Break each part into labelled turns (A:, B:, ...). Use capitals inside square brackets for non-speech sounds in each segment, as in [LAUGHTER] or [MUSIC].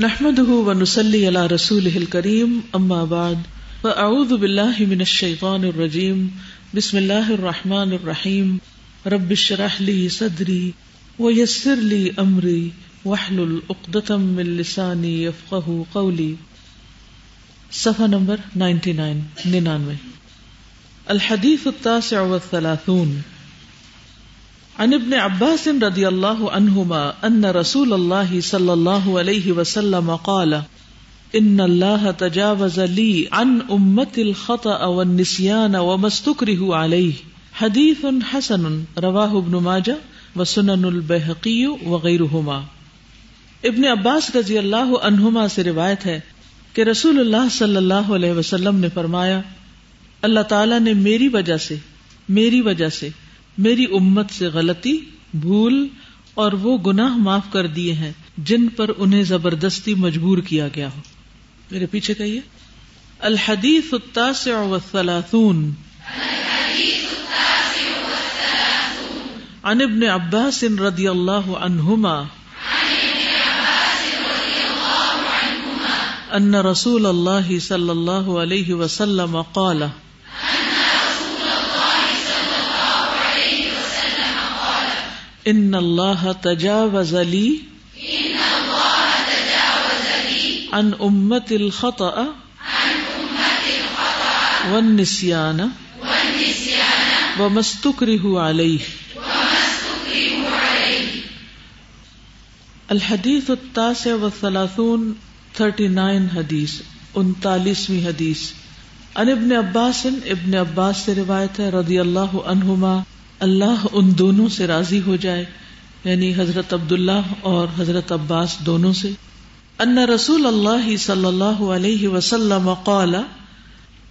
A: نحمده ونسلي على رسوله الكريم، أما بعد، فأعوذ بالله من الشيطان الرجيم، بسم الله الرحمن الرحيم، رب اشرح لي صدري ويسر لي أمري، واحلل عقدة من لساني يفقه قولي. صفحة نمبر 99 ننانوے. الحديث التاسع والثلاثون. عن ابن عباس رضي الله عنهما أن رسول الله صلى الله عليه وسلم قال إن الله تجاوز لي عن أمة الخطأ والنسيان وما استكره عليه حديث حسن رواه ابن ماجه وسنن البيهقي وغيرهما ابن عباس رضی اللہ عنہما سے روایت ہے کہ رسول اللہ صلی اللہ علیہ وسلم نے فرمایا، اللہ تعالیٰ نے میری وجہ سے، میری وجہ سے میری امت سے غلطی، بھول اور وہ گناہ معاف کر دیے ہیں جن پر انہیں زبردستی مجبور کیا گیا ہو۔ میرے پیچھے کہیے۔ الحدیث التاسع والثلاثون۔ عن ابن عباس رضی اللہ عنہما۔ ان رسول اللہ صلی اللہ علیہ وسلم قال۔ ان اللہ تجاوز لی عن امت الخطأ والنسیان وما استکرہ علیہ الحدیث التاسع والثلاثون 39 حدیث، انتالیسویں حدیث۔ ان ابن عباس ابن عباس سے روایت ہے، رضی اللہ عنہما اللہ ان دونوں سے راضی ہو جائے یعنی حضرت عبداللہ اور حضرت عباس دونوں سے۔ ان رسول اللہ صلی اللہ علیہ وسلم قال،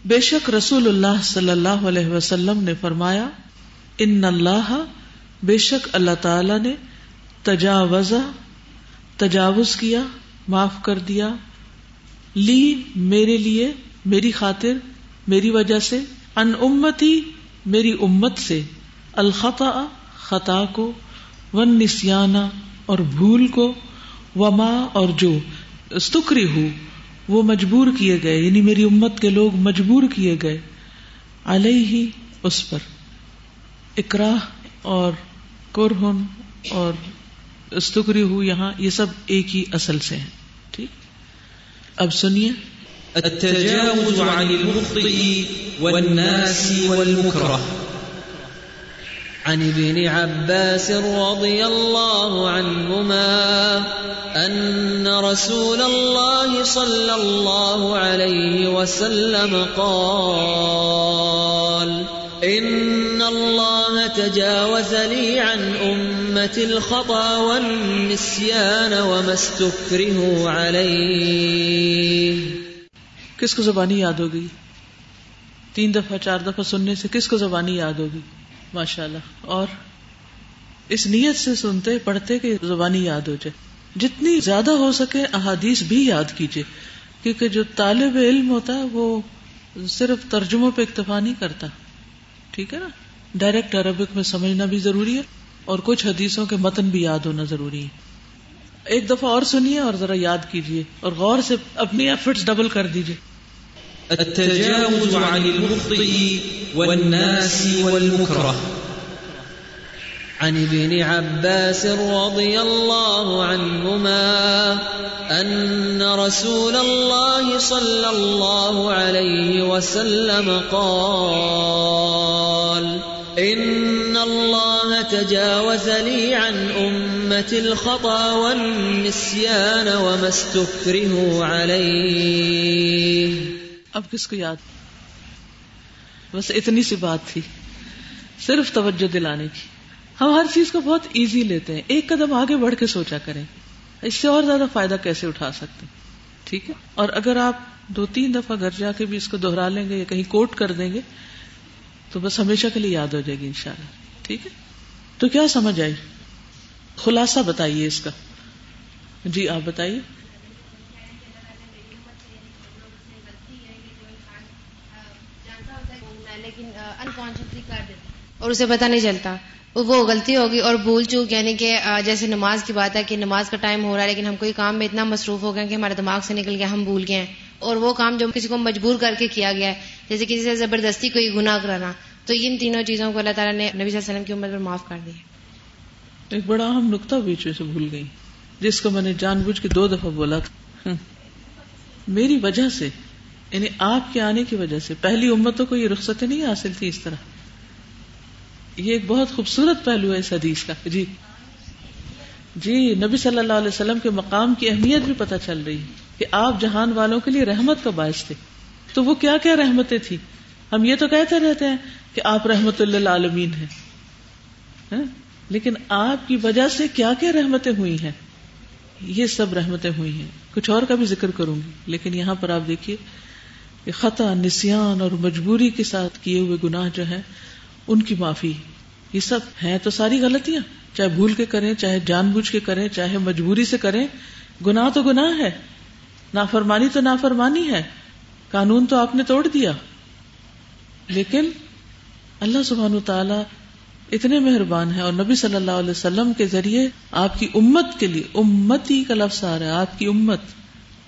A: بے شک رسول اللہ صلی اللہ علیہ وسلم نے فرمایا، ان اللہ، بے شک اللہ تعالی نے تجاوز تجاوز کیا، معاف کر دیا، لی میرے لیے، میری خاطر، میری وجہ سے، ان امتی، میری امت سے۔ الخطا خطا کو ون نسیانا اور بھول کو، وما اور جو استکری ہو، وہ مجبور کیے گئے یعنی میری امت کے لوگ مجبور کیے گئے علیہ ہی اس پر۔ اکراہ اور کرہن اور استکری ہو، یہاں یہ سب ایک ہی اصل سے ہیں، ٹھیک؟ اب سنیے۔
B: التجاوز عن المخطئ والناس والمكره
C: عن ابن عباس رضي الله عنهما أن رسول الله صلى الله عليه وسلم قال، إن الله تجاوز لي عن أمة الخطأ والنسيان وما استكره عليه.
A: کس کو زبانی یاد ہوگی؟ تین دفعہ، چار دفعہ سننے سے کس کو زبانی یاد ہوگی؟ ماشاء اللہ. اور اس نیت سے سنتے پڑھتے کہ زبانی یاد ہو جائے. جتنی زیادہ ہو سکے احادیث بھی یاد کیجیے. کیونکہ جو طالب علم ہوتا ہے وہ صرف ترجموں پہ اکتفا نہیں کرتا. ٹھیک ہے نا؟ ڈائریکٹ عربک میں سمجھنا بھی ضروری ہے اور کچھ حدیثوں کے متن بھی یاد ہونا ضروری ہے. ایک دفعہ اور سنیے اور ذرا یاد کیجیے اور غور سے اپنی ایفرٹس ڈبل کر دیجیے.
B: والناس والمكره.
C: عن ابن عباس رضي الله عنهما أن رسول الله صلى الله عليه وسلم قال، إن الله تجاوز لي عن أمة الخطأ والنسيان وما استكره عليه.
A: اب کس کو یاد؟ بس اتنی سی بات تھی، صرف توجہ دلانے کی۔ ہم ہر چیز کو بہت ایزی لیتے ہیں۔ ایک قدم آگے بڑھ کے سوچا کریں۔ اس سے اور زیادہ فائدہ کیسے اٹھا سکتے ٹھیک ہے؟ اور اگر آپ دو تین دفعہ گھر جا کے بھی اس کو دوہرا لیں گے یا کہیں کوٹ کر دیں گے، تو بس ہمیشہ کے لیے یاد ہو جائے گی انشاءاللہ۔ ٹھیک ہے؟ تو کیا سمجھ آئی؟ خلاصہ بتائیے اس کا۔ جی آپ بتائیے
D: لیکن انکانشیسلی کر دیتے اور اسے پتہ نہیں چلتا۔ وہ غلطی ہوگی اور بھول چوک یعنی کہ جیسے نماز کی بات ہے کہ نماز کا ٹائم ہو رہا ہے لیکن ہم کوئی کام میں اتنا مصروف ہو گئے کہ ہمارے دماغ سے نکل گیا، ہم بھول گئے ہیں۔ اور وہ کام جو کسی کو مجبور کر کے کیا گیا ہے، جیسے کسی سے زبردستی کوئی گناہ کرانا، تو ان تینوں چیزوں کو اللہ تعالیٰ نے نبی صلی اللہ علیہ وسلم کی عمر پر معاف کر دیا۔
A: ایک بڑا اہم نقطہ بیچ سے بھول گئی، جس کو میں نے جان بوجھ کے دو دفعہ بولا تھا۔ میری وجہ سے یعنی آپ کے آنے کی وجہ سے، پہلی امتوں کو یہ رخصتیں نہیں حاصل تھی اس طرح۔ یہ ایک بہت خوبصورت پہلو ہے اس حدیث کا۔ جی۔ جی نبی صلی اللہ علیہ وسلم کے مقام کی اہمیت بھی پتہ چل رہی ہے کہ آپ جہان والوں کے لیے رحمت کا باعث تھے۔ تو وہ کیا کیا رحمتیں تھی ہم یہ تو کہتے رہتے ہیں کہ آپ رحمت اللہ عالمین ہیں ہاں؟ لیکن آپ کی وجہ سے کیا کیا رحمتیں ہوئی ہیں؟ یہ سب رحمتیں ہوئی ہیں۔ کچھ اور کا بھی ذکر کروں گی۔ لیکن یہاں پر آپ دیکھیے خطا نسان اور مجبوری کے ساتھ کیے ہوئے گناہ جو ہے ان کی معافی۔ یہ سب ہیں تو ساری غلطیاں۔ چاہے بھول کے کریں، چاہے جان بوجھ کے کریں، چاہے مجبوری سے کریں، گناہ تو گناہ ہے۔ نافرمانی تو نافرمانی ہے۔ قانون تو آپ نے توڑ دیا۔ لیکن اللہ سبحان تعالی اتنے مہربان ہے اور نبی صلی اللہ علیہ وسلم کے ذریعے آپ کی امت کے لیے امت ہی کا لفظ آ رہا ہے، آپ کی امت۔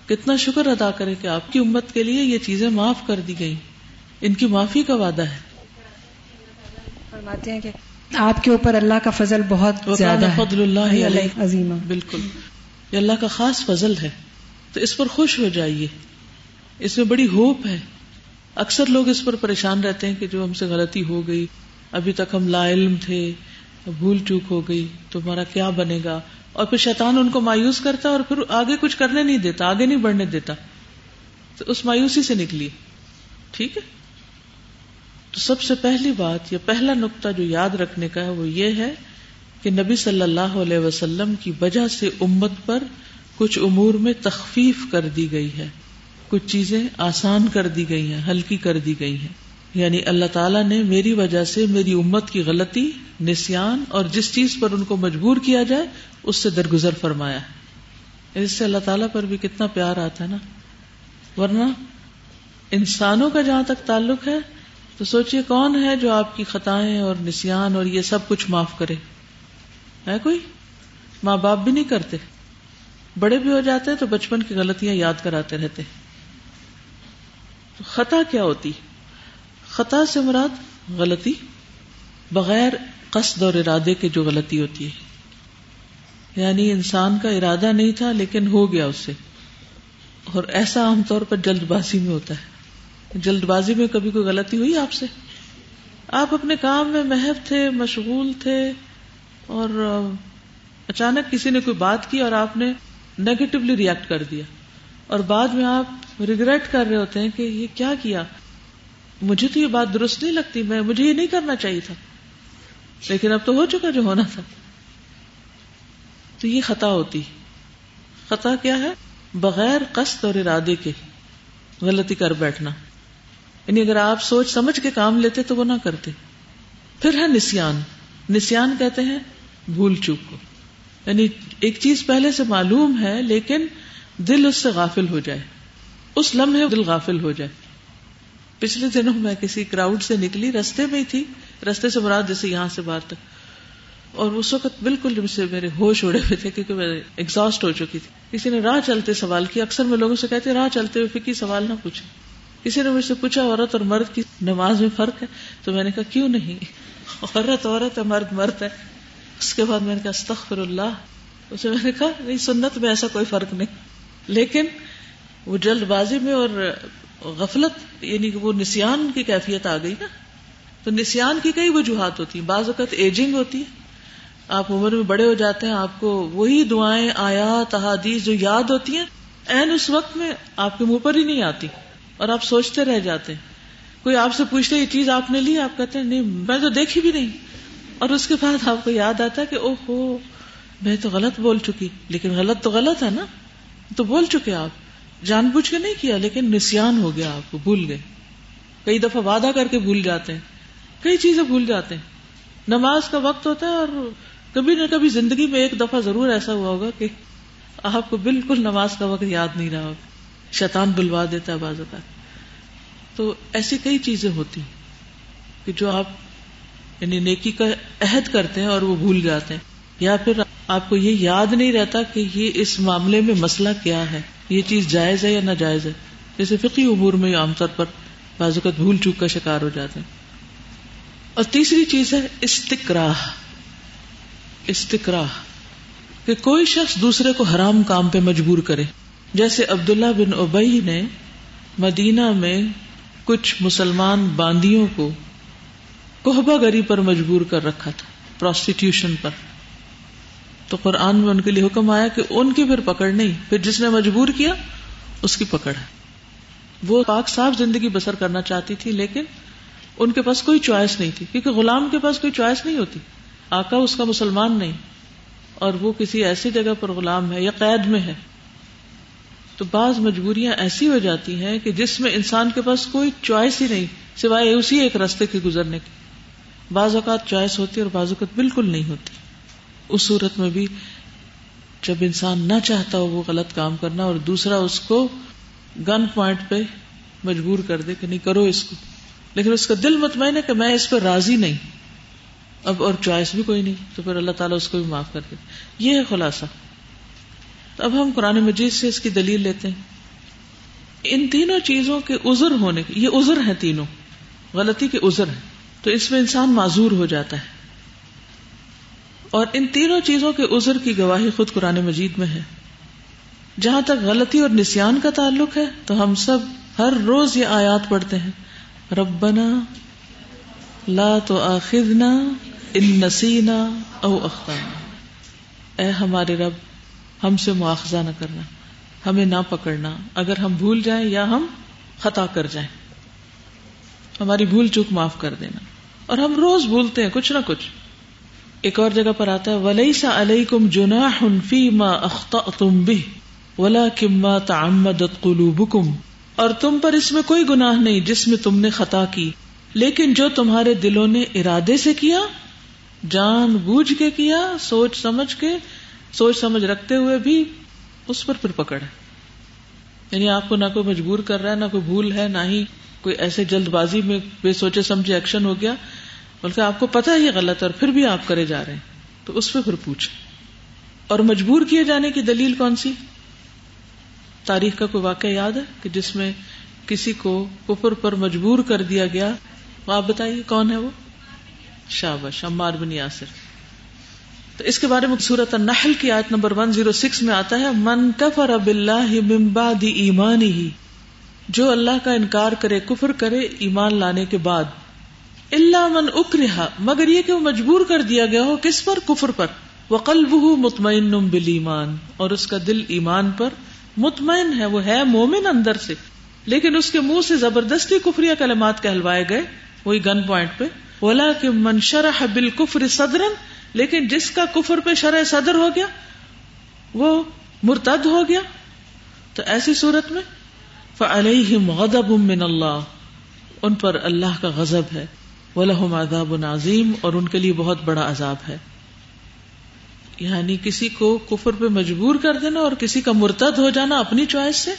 A: کتنا شکر ادا کرے کہ آپ کی امت کے لیے یہ چیزیں معاف کر دی گئی ان کی معافی کا وعدہ ہے۔
E: فرماتے ہیں کہ آپ کے اوپر اللہ کا فضل بہت زیادہ
A: فضل اللہ علیہ۔ عظیم بالکل۔ یہ اللہ کا خاص فضل ہے۔ تو اس پر خوش ہو جائیے۔ اس میں بڑی ہوپ ہے۔ اکثر لوگ اس پر پریشان رہتے ہیں کہ جو ہم سے غلطی ہو گئی ابھی تک ہم لا علم تھے بھول چوک ہو گئی تو ہمارا کیا بنے گا؟ اور پھر شیطان ان کو مایوس کرتا اور پھر آگے کچھ کرنے نہیں دیتا آگے نہیں بڑھنے دیتا۔ تو اس مایوسی سے نکلی ٹھیک ہے؟ تو سب سے پہلی بات یا پہلا نقطہ جو یاد رکھنے کا ہے وہ یہ ہے کہ نبی صلی اللہ علیہ وسلم کی وجہ سے امت پر کچھ امور میں تخفیف کر دی گئی ہے۔ کچھ چیزیں آسان کر دی گئی ہیں، ہلکی کر دی گئی ہیں۔ یعنی اللہ تعالیٰ نے میری وجہ سے میری امت کی غلطی نسان اور جس چیز پر ان کو مجبور کیا جائے، اس سے درگزر فرمایا ہے۔ اس سے اللہ تعالیٰ پر بھی کتنا پیار آتا ہے نا۔ ورنہ انسانوں کا جہاں تک تعلق ہے تو سوچئے کون ہے جو آپ کی خطائیں اور نسان اور یہ سب کچھ معاف کرے؟ ہے کوئی؟ ماں باپ بھی نہیں کرتے۔ بڑے بھی ہو جاتے تو بچپن کی غلطیاں یاد کراتے رہتے۔ خطا کیا ہوتی؟ خطا سے مراد غلطی، بغیر قصد اور ارادے کے جو غلطی ہوتی ہے۔ یعنی انسان کا ارادہ نہیں تھا لیکن ہو گیا اس سے اور ایسا عام طور پر جلد بازی میں ہوتا ہے۔ جلد بازی میں کبھی کوئی غلطی ہوئی آپ سے؟ آپ اپنے کام میں محب تھے، مشغول تھے، اور اچانک کسی نے کوئی بات کی اور آپ نے نیگیٹولی ریئیکٹ کر دیا۔ اور بعد میں آپ ریگریٹ کر رہے ہوتے ہیں کہ یہ کیا کیا؟ مجھے تو یہ بات درست نہیں لگتی، میں، مجھے یہ نہیں کرنا چاہیے تھا۔ لیکن اب تو ہو چکا جو ہونا تھا۔ تو یہ خطا ہوتی۔ خطا کیا ہے؟ بغیر قصد اور ارادے کے غلطی کر بیٹھنا۔ یعنی اگر آپ سوچ سمجھ کے کام لیتے تو وہ نہ کرتے۔ پھر ہے نسان نسان کہتے ہیں بھول چوک کو۔ یعنی ایک چیز پہلے سے معلوم ہے لیکن دل اس سے غافل ہو جائے۔ اس لمحے دل غافل ہو جائے۔ پچھلے دنوں میں کسی کراؤڈ سے نکلی، رستے میں ہی تھی۔ رستے سے مراد جیسے یہاں سے باہر تک۔ اور اس وقت بالکل سے میرے ہوش اڑے ہوئے تھے کیونکہ میں ایگزاسٹ ہو چکی تھی۔ کسی نے راہ چلتے سوال کیا۔ اکثر میں لوگوں سے کہتے راہ چلتے ہوئے فکی سوال نہ پوچھے کسی نے مجھ سے پوچھا، عورت اور مرد کی نماز میں فرق ہے؟ تو میں نے کہا، کیوں نہیں؟ عورت عورت ہے مرد مرد ہے۔ اس کے بعد میں نے کہا، استغفر اللہ۔ اسے میں نے کہا، نہیں، سنت میں ایسا کوئی فرق نہیں۔ لیکن وہ جلد بازی میں اور غفلت یعنی کہ وہ نسان کی کیفیت آ گئی نا۔ تو نسان کی کئی وجوہات ہوتی ہیں۔ بعض اوقات ایجنگ ہوتی ہے۔ آپ عمر میں بڑے ہو جاتے ہیں، آپ کو وہی دعائیں، آیات، احادیث جو یاد ہوتی ہیں این اس وقت میں آپ کے منہ پر ہی نہیں آتی۔ اور آپ سوچتے رہ جاتے ہیں۔ کوئی آپ سے پوچھتے یہ چیز آپ نے لی؟ آپ کہتے ہیں، نہیں، میں تو دیکھی بھی نہیں۔ اور اس کے بعد آپ کو یاد آتا ہے کہ او ہو میں تو غلط بول چکی۔ لیکن غلط تو غلط ہے نا۔ تو بول چکے آپ۔ جان بوجھ کے نہیں کیا، لیکن نسان ہو گیا آپ کو، بھول گئے۔ کئی دفعہ وعدہ کر کے بھول جاتے ہیں۔ کئی چیزیں بھول جاتے ہیں۔ نماز کا وقت ہوتا ہے اور کبھی نہ کبھی زندگی میں ایک دفعہ ضرور ایسا ہوا ہوگا کہ آپ کو بالکل نماز کا وقت یاد نہیں رہا ہوگا۔ شیطان بلوا دیتا ہے بعض اوقات تو ایسی کئی چیزیں ہوتی کہ جو آپ یعنی نیکی کا عہد کرتے ہیں اور وہ بھول جاتے ہیں۔ یا پھر آپ کو یہ یاد نہیں رہتا کہ یہ اس معاملے میں مسئلہ کیا ہے۔ یہ چیز جائز ہے یا ناجائز ہے؟ جیسے فقی امور میں عام طور پر بازوقت بھول چوک کا شکار ہو جاتے ہیں۔ اور تیسری چیز ہے استقراہ استقراہ کہ کوئی شخص دوسرے کو حرام کام پہ مجبور کرے۔ جیسے عبداللہ بن اوبئی نے مدینہ میں کچھ مسلمان باندیوں کو کوہبا گری پر مجبور کر رکھا تھا پروسٹیٹیوشن پر۔ تو قرآن میں ان کے لیے حکم آیا کہ ان کی پھر پکڑ نہیں، پھر جس نے مجبور کیا، اس کی پکڑ ہے۔ وہ پاک صاف زندگی بسر کرنا چاہتی تھی، لیکن ان کے پاس کوئی چوائس نہیں تھی، کیونکہ غلام کے پاس کوئی چوائس نہیں ہوتی۔ آقا اس کا مسلمان نہیں، اور وہ کسی ایسی جگہ پر غلام ہے یا قید میں ہے۔ تو بعض مجبوریاں ایسی ہو جاتی ہیں کہ جس میں انسان کے پاس کوئی چوائس ہی نہیں، سوائے اسی ایک رستے کے گزرنے کی۔ بعض اوقات چوائس ہوتی ہے اور بعض اوقات بالکل نہیں ہوتی۔ اس صورت میں بھی جب انسان نہ چاہتا ہو وہ غلط کام کرنا اور دوسرا اس کو گن پوائنٹ پہ مجبور کر دے کہ نہیں کرو اس کو۔ لیکن اس کا دل مطمئن ہے کہ میں اس پہ راضی نہیں۔ اب اور چوائس بھی کوئی نہیں، تو پھر اللہ تعالیٰ اس کو بھی معاف کر دے۔ یہ ہے خلاصہ۔ تو اب ہم قرآن مجید سے اس کی دلیل لیتے ہیں۔ ان تینوں چیزوں کے عذر ہونے کے یہ عذر ہیں تینوں۔ غلطی کے عذر ہیں۔ تو اس میں انسان معذور ہو جاتا ہے۔ اور ان تینوں چیزوں کے عذر کی گواہی خود قرآن مجید میں ہے۔ جہاں تک غلطی اور نسیان کا تعلق ہے، تو ہم سب ہر روز یہ آیات پڑھتے ہیں۔ ربنا لا تو آخرنا ان نسینا او اختانا اے ہمارے رب ہم سے مواخذہ نہ کرنا، ہمیں نہ پکڑنا، اگر ہم بھول جائیں یا ہم خطا کر جائیں۔ ہماری بھول چوک معاف کر دینا۔ اور ہم روز بھولتے ہیں، کچھ نہ کچھ۔ ایک اور جگہ پر آتا ہے ولی سا علیہ کم جنا فی ما اخت تم بھی ولا کما تعمدت قلوبکم اور تم پر اس میں کوئی گناہ نہیں جس میں تم نے خطا کی، لیکن جو تمہارے دلوں نے ارادے سے کیا، جان بوجھ کے کیا، سوچ سمجھ کے سوچ سمجھ رکھتے ہوئے بھی اس پر پھر پکڑ ہے۔ یعنی آپ کو نہ کوئی مجبور کر رہا ہے، نہ کوئی بھول ہے، نہ ہی کوئی ایسے جلد بازی میں بے سوچے سمجھے ایکشن ہو گیا، بلکہ آپ کو پتا ہی غلط ہے اور پھر بھی آپ کرے جا رہے ہیں۔ تو اس پہ پھر پوچھ۔ اور مجبور کیے جانے کی دلیل کون سی؟ تاریخ کا کوئی واقعہ یاد ہے کہ جس میں کسی کو کفر پر مجبور کر دیا گیا؟ آپ بتائیے کون ہے وہ؟ شابش عمار بن یاسر۔ تو اس کے بارے میں سورت النحل کی آیت نمبر 106 میں آتا ہے، من کفر باللہ من بعد ایمانی ہی جو اللہ کا انکار کرے، کفر کرے، ایمان لانے کے بعد۔ اللہ من اکرہا مگر یہ کہ وہ مجبور کر دیا گیا ہو، کس پر؟ کفر پر۔ وقلبہ مطمئن بالایمان اور اس کا دل ایمان پر مطمئن ہے، وہ ہے مومن اندر سے۔ لیکن اس کے منہ سے زبردستی کفری کلمات کہلوائے گئے، وہی گن پوائنٹ پہ۔ بولا کہ من شرح بالکفر صدرن لیکن جس کا کفر پہ شرح صدر ہو گیا، وہ مرتد ہو گیا۔ تو ایسی صورت میں فعلیہم غضب من اللہ ان پر اللہ کا غضب ہے۔ وَلَهُمْ عَذَابٌ عَظِيمٌ۔ اور ان کے لیے بہت بڑا عذاب ہے۔ یعنی کسی کو کفر پہ مجبور کر دینا اور کسی کا مرتد ہو جانا اپنی چوائس سے،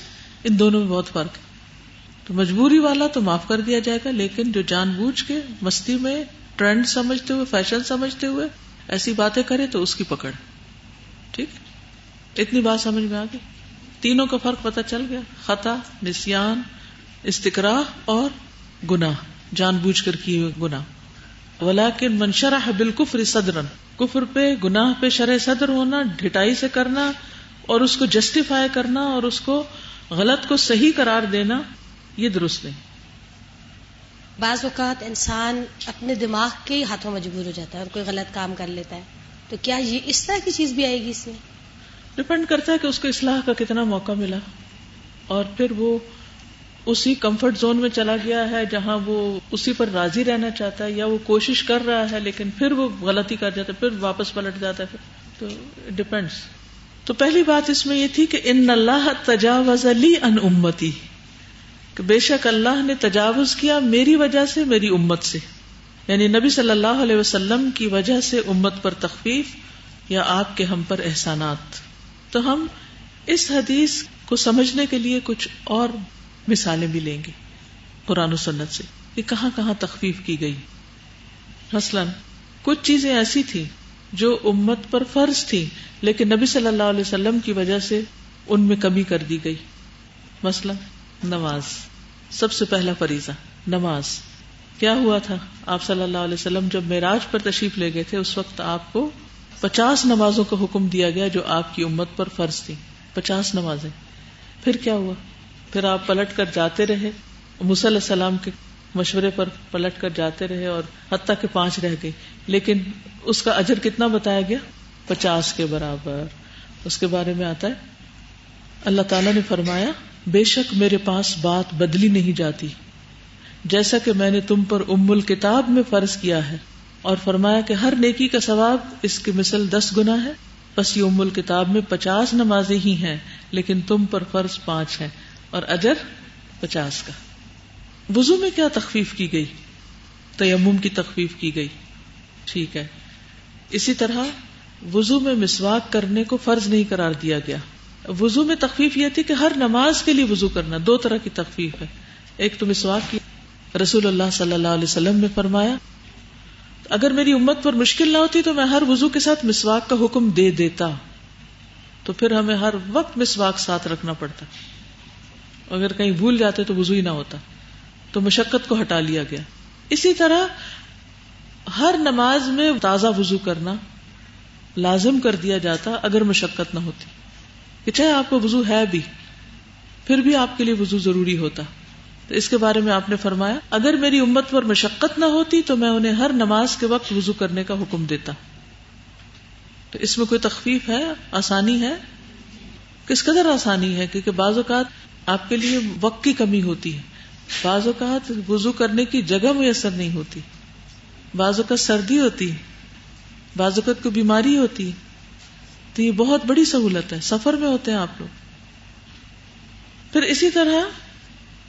A: ان دونوں میں بہت فرق ہے۔ تو مجبوری والا تو معاف کر دیا جائے گا، لیکن جو جان بوجھ کے مستی میں، ٹرینڈ سمجھتے ہوئے، فیشن سمجھتے ہوئے ایسی باتیں کرے تو اس کی پکڑ۔ ٹھیک؟ اتنی بات سمجھ میں آ گئی۔ تینوں کا فرق پتہ چل گیا۔ خطا، نسیان استقرا اور گناہ۔ جان بوجھ کر کیے ہوئے گنا ولیکن منشرہ بالکفر صدرن کفر پہ، گناہ پہ شرح صدر ہونا، ڈھٹائی سے کرنا اور اس کو جسٹیفائی کرنا اور اس کو غلط کو صحیح قرار دینا، یہ درست نہیں۔
F: بعض اوقات انسان اپنے دماغ کے ہی ہاتھوں مجبور ہو جاتا ہے اور کوئی غلط کام کر لیتا ہے۔ تو کیا یہ اس طرح کی چیز بھی آئے گی اس میں؟
A: ڈپینڈ کرتا ہے کہ اس کو اصلاح کا کتنا موقع ملا۔ اور پھر وہ اسی کمفرٹ زون میں چلا گیا ہے جہاں وہ اسی پر راضی رہنا چاہتا ہے یا وہ کوشش کر رہا ہے لیکن پھر وہ غلطی کر جاتا ہے، پھر واپس پلٹ جاتا ہے۔ تو ڈپینڈس تو پہلی بات اس میں یہ تھی کہ ان اللہ تجاوز علی ان امتی۔ کہ بے شک اللہ نے تجاوز کیا میری وجہ سے، میری امت سے۔ یعنی نبی صلی اللہ علیہ وسلم کی وجہ سے امت پر تخفیف یا آپ کے ہم پر احسانات۔ تو ہم اس حدیث کو سمجھنے کے لیے کچھ اور مثالیں بھی لیں گے قرآن و سنت سے کہ کہاں کہاں تخفیف کی گئی۔ مثلاً کچھ چیزیں ایسی تھی جو امت پر فرض تھی لیکن نبی صلی اللہ علیہ وسلم کی وجہ سے ان میں کمی کر دی گئی۔ مثلا نماز۔ سب سے پہلا فریضہ، نماز۔ کیا ہوا تھا؟ آپ صلی اللہ علیہ وسلم جب معراج پر تشریف لے گئے تھے، اس وقت آپ کو پچاس نمازوں کا حکم دیا گیا جو آپ کی امت پر فرض تھی۔ پچاس نمازیں۔ پھر کیا ہوا؟ پھر آپ پلٹ کر جاتے رہے۔ علیہ السلام کے مشورے پر پلٹ کر جاتے رہے اور حتیٰ کے پانچ رہ گئی لیکن اس کا اجر کتنا بتایا گیا؟ پچاس کے برابر۔ اس کے بارے میں آتا ہے۔ اللہ تعالیٰ نے فرمایا بے شک میرے پاس بات بدلی نہیں جاتی۔ جیسا کہ میں نے تم پر ام الکتاب میں فرض کیا ہے اور فرمایا کہ ہر نیکی کا ثواب اس کی مثل دس گنا ہے۔ بس یہ ام الکتاب میں پچاس نمازیں ہی ہیں، لیکن تم پر فرض پانچ ہے اور اجر پچاس کا۔ وزو میں کیا تخفیف کی گئی؟ تیمم کی تخفیف کی گئی۔ ٹھیک ہے۔ اسی طرح وزو میں مسواک کرنے کو فرض نہیں قرار دیا گیا۔ وزو میں تخفیف یہ تھی کہ ہر نماز کے لیے وزو کرنا، دو طرح کی تخفیف ہے۔ ایک تو مسواک کی، رسول اللہ صلی اللہ علیہ وسلم نے فرمایا، اگر میری امت پر مشکل نہ ہوتی تو میں ہر وزو کے ساتھ مسواک کا حکم دے دیتا۔ تو پھر ہمیں ہر وقت مسواک ساتھ رکھنا پڑتا۔ اگر کہیں بھول جاتے تو وزو ہی نہ ہوتا۔ تو مشقت کو ہٹا لیا گیا۔ اسی طرح ہر نماز میں تازہ وزو کرنا لازم کر دیا جاتا اگر مشقت نہ ہوتی۔ کہ چاہے آپ کو وزو ہے بھی، پھر بھی آپ کے لیے وزو ضروری ہوتا۔ تو اس کے بارے میں آپ نے فرمایا، اگر میری امت پر مشقت نہ ہوتی تو میں انہیں ہر نماز کے وقت وزو کرنے کا حکم دیتا۔ تو اس میں کوئی تخفیف ہے؟ آسانی ہے؟ کس قدر آسانی ہے؟ کیونکہ بعض اوقات آپ کے لیے وقت کی کمی ہوتی ہے۔ بعض اوقات وزو کرنے کی جگہ میسر نہیں ہوتی۔ بعض اوقات سردی ہوتی بعض اوقات کو بیماری ہوتی تو یہ بہت بڑی سہولت ہے سفر میں ہوتے ہیں آپ لوگ۔ پھر اسی طرح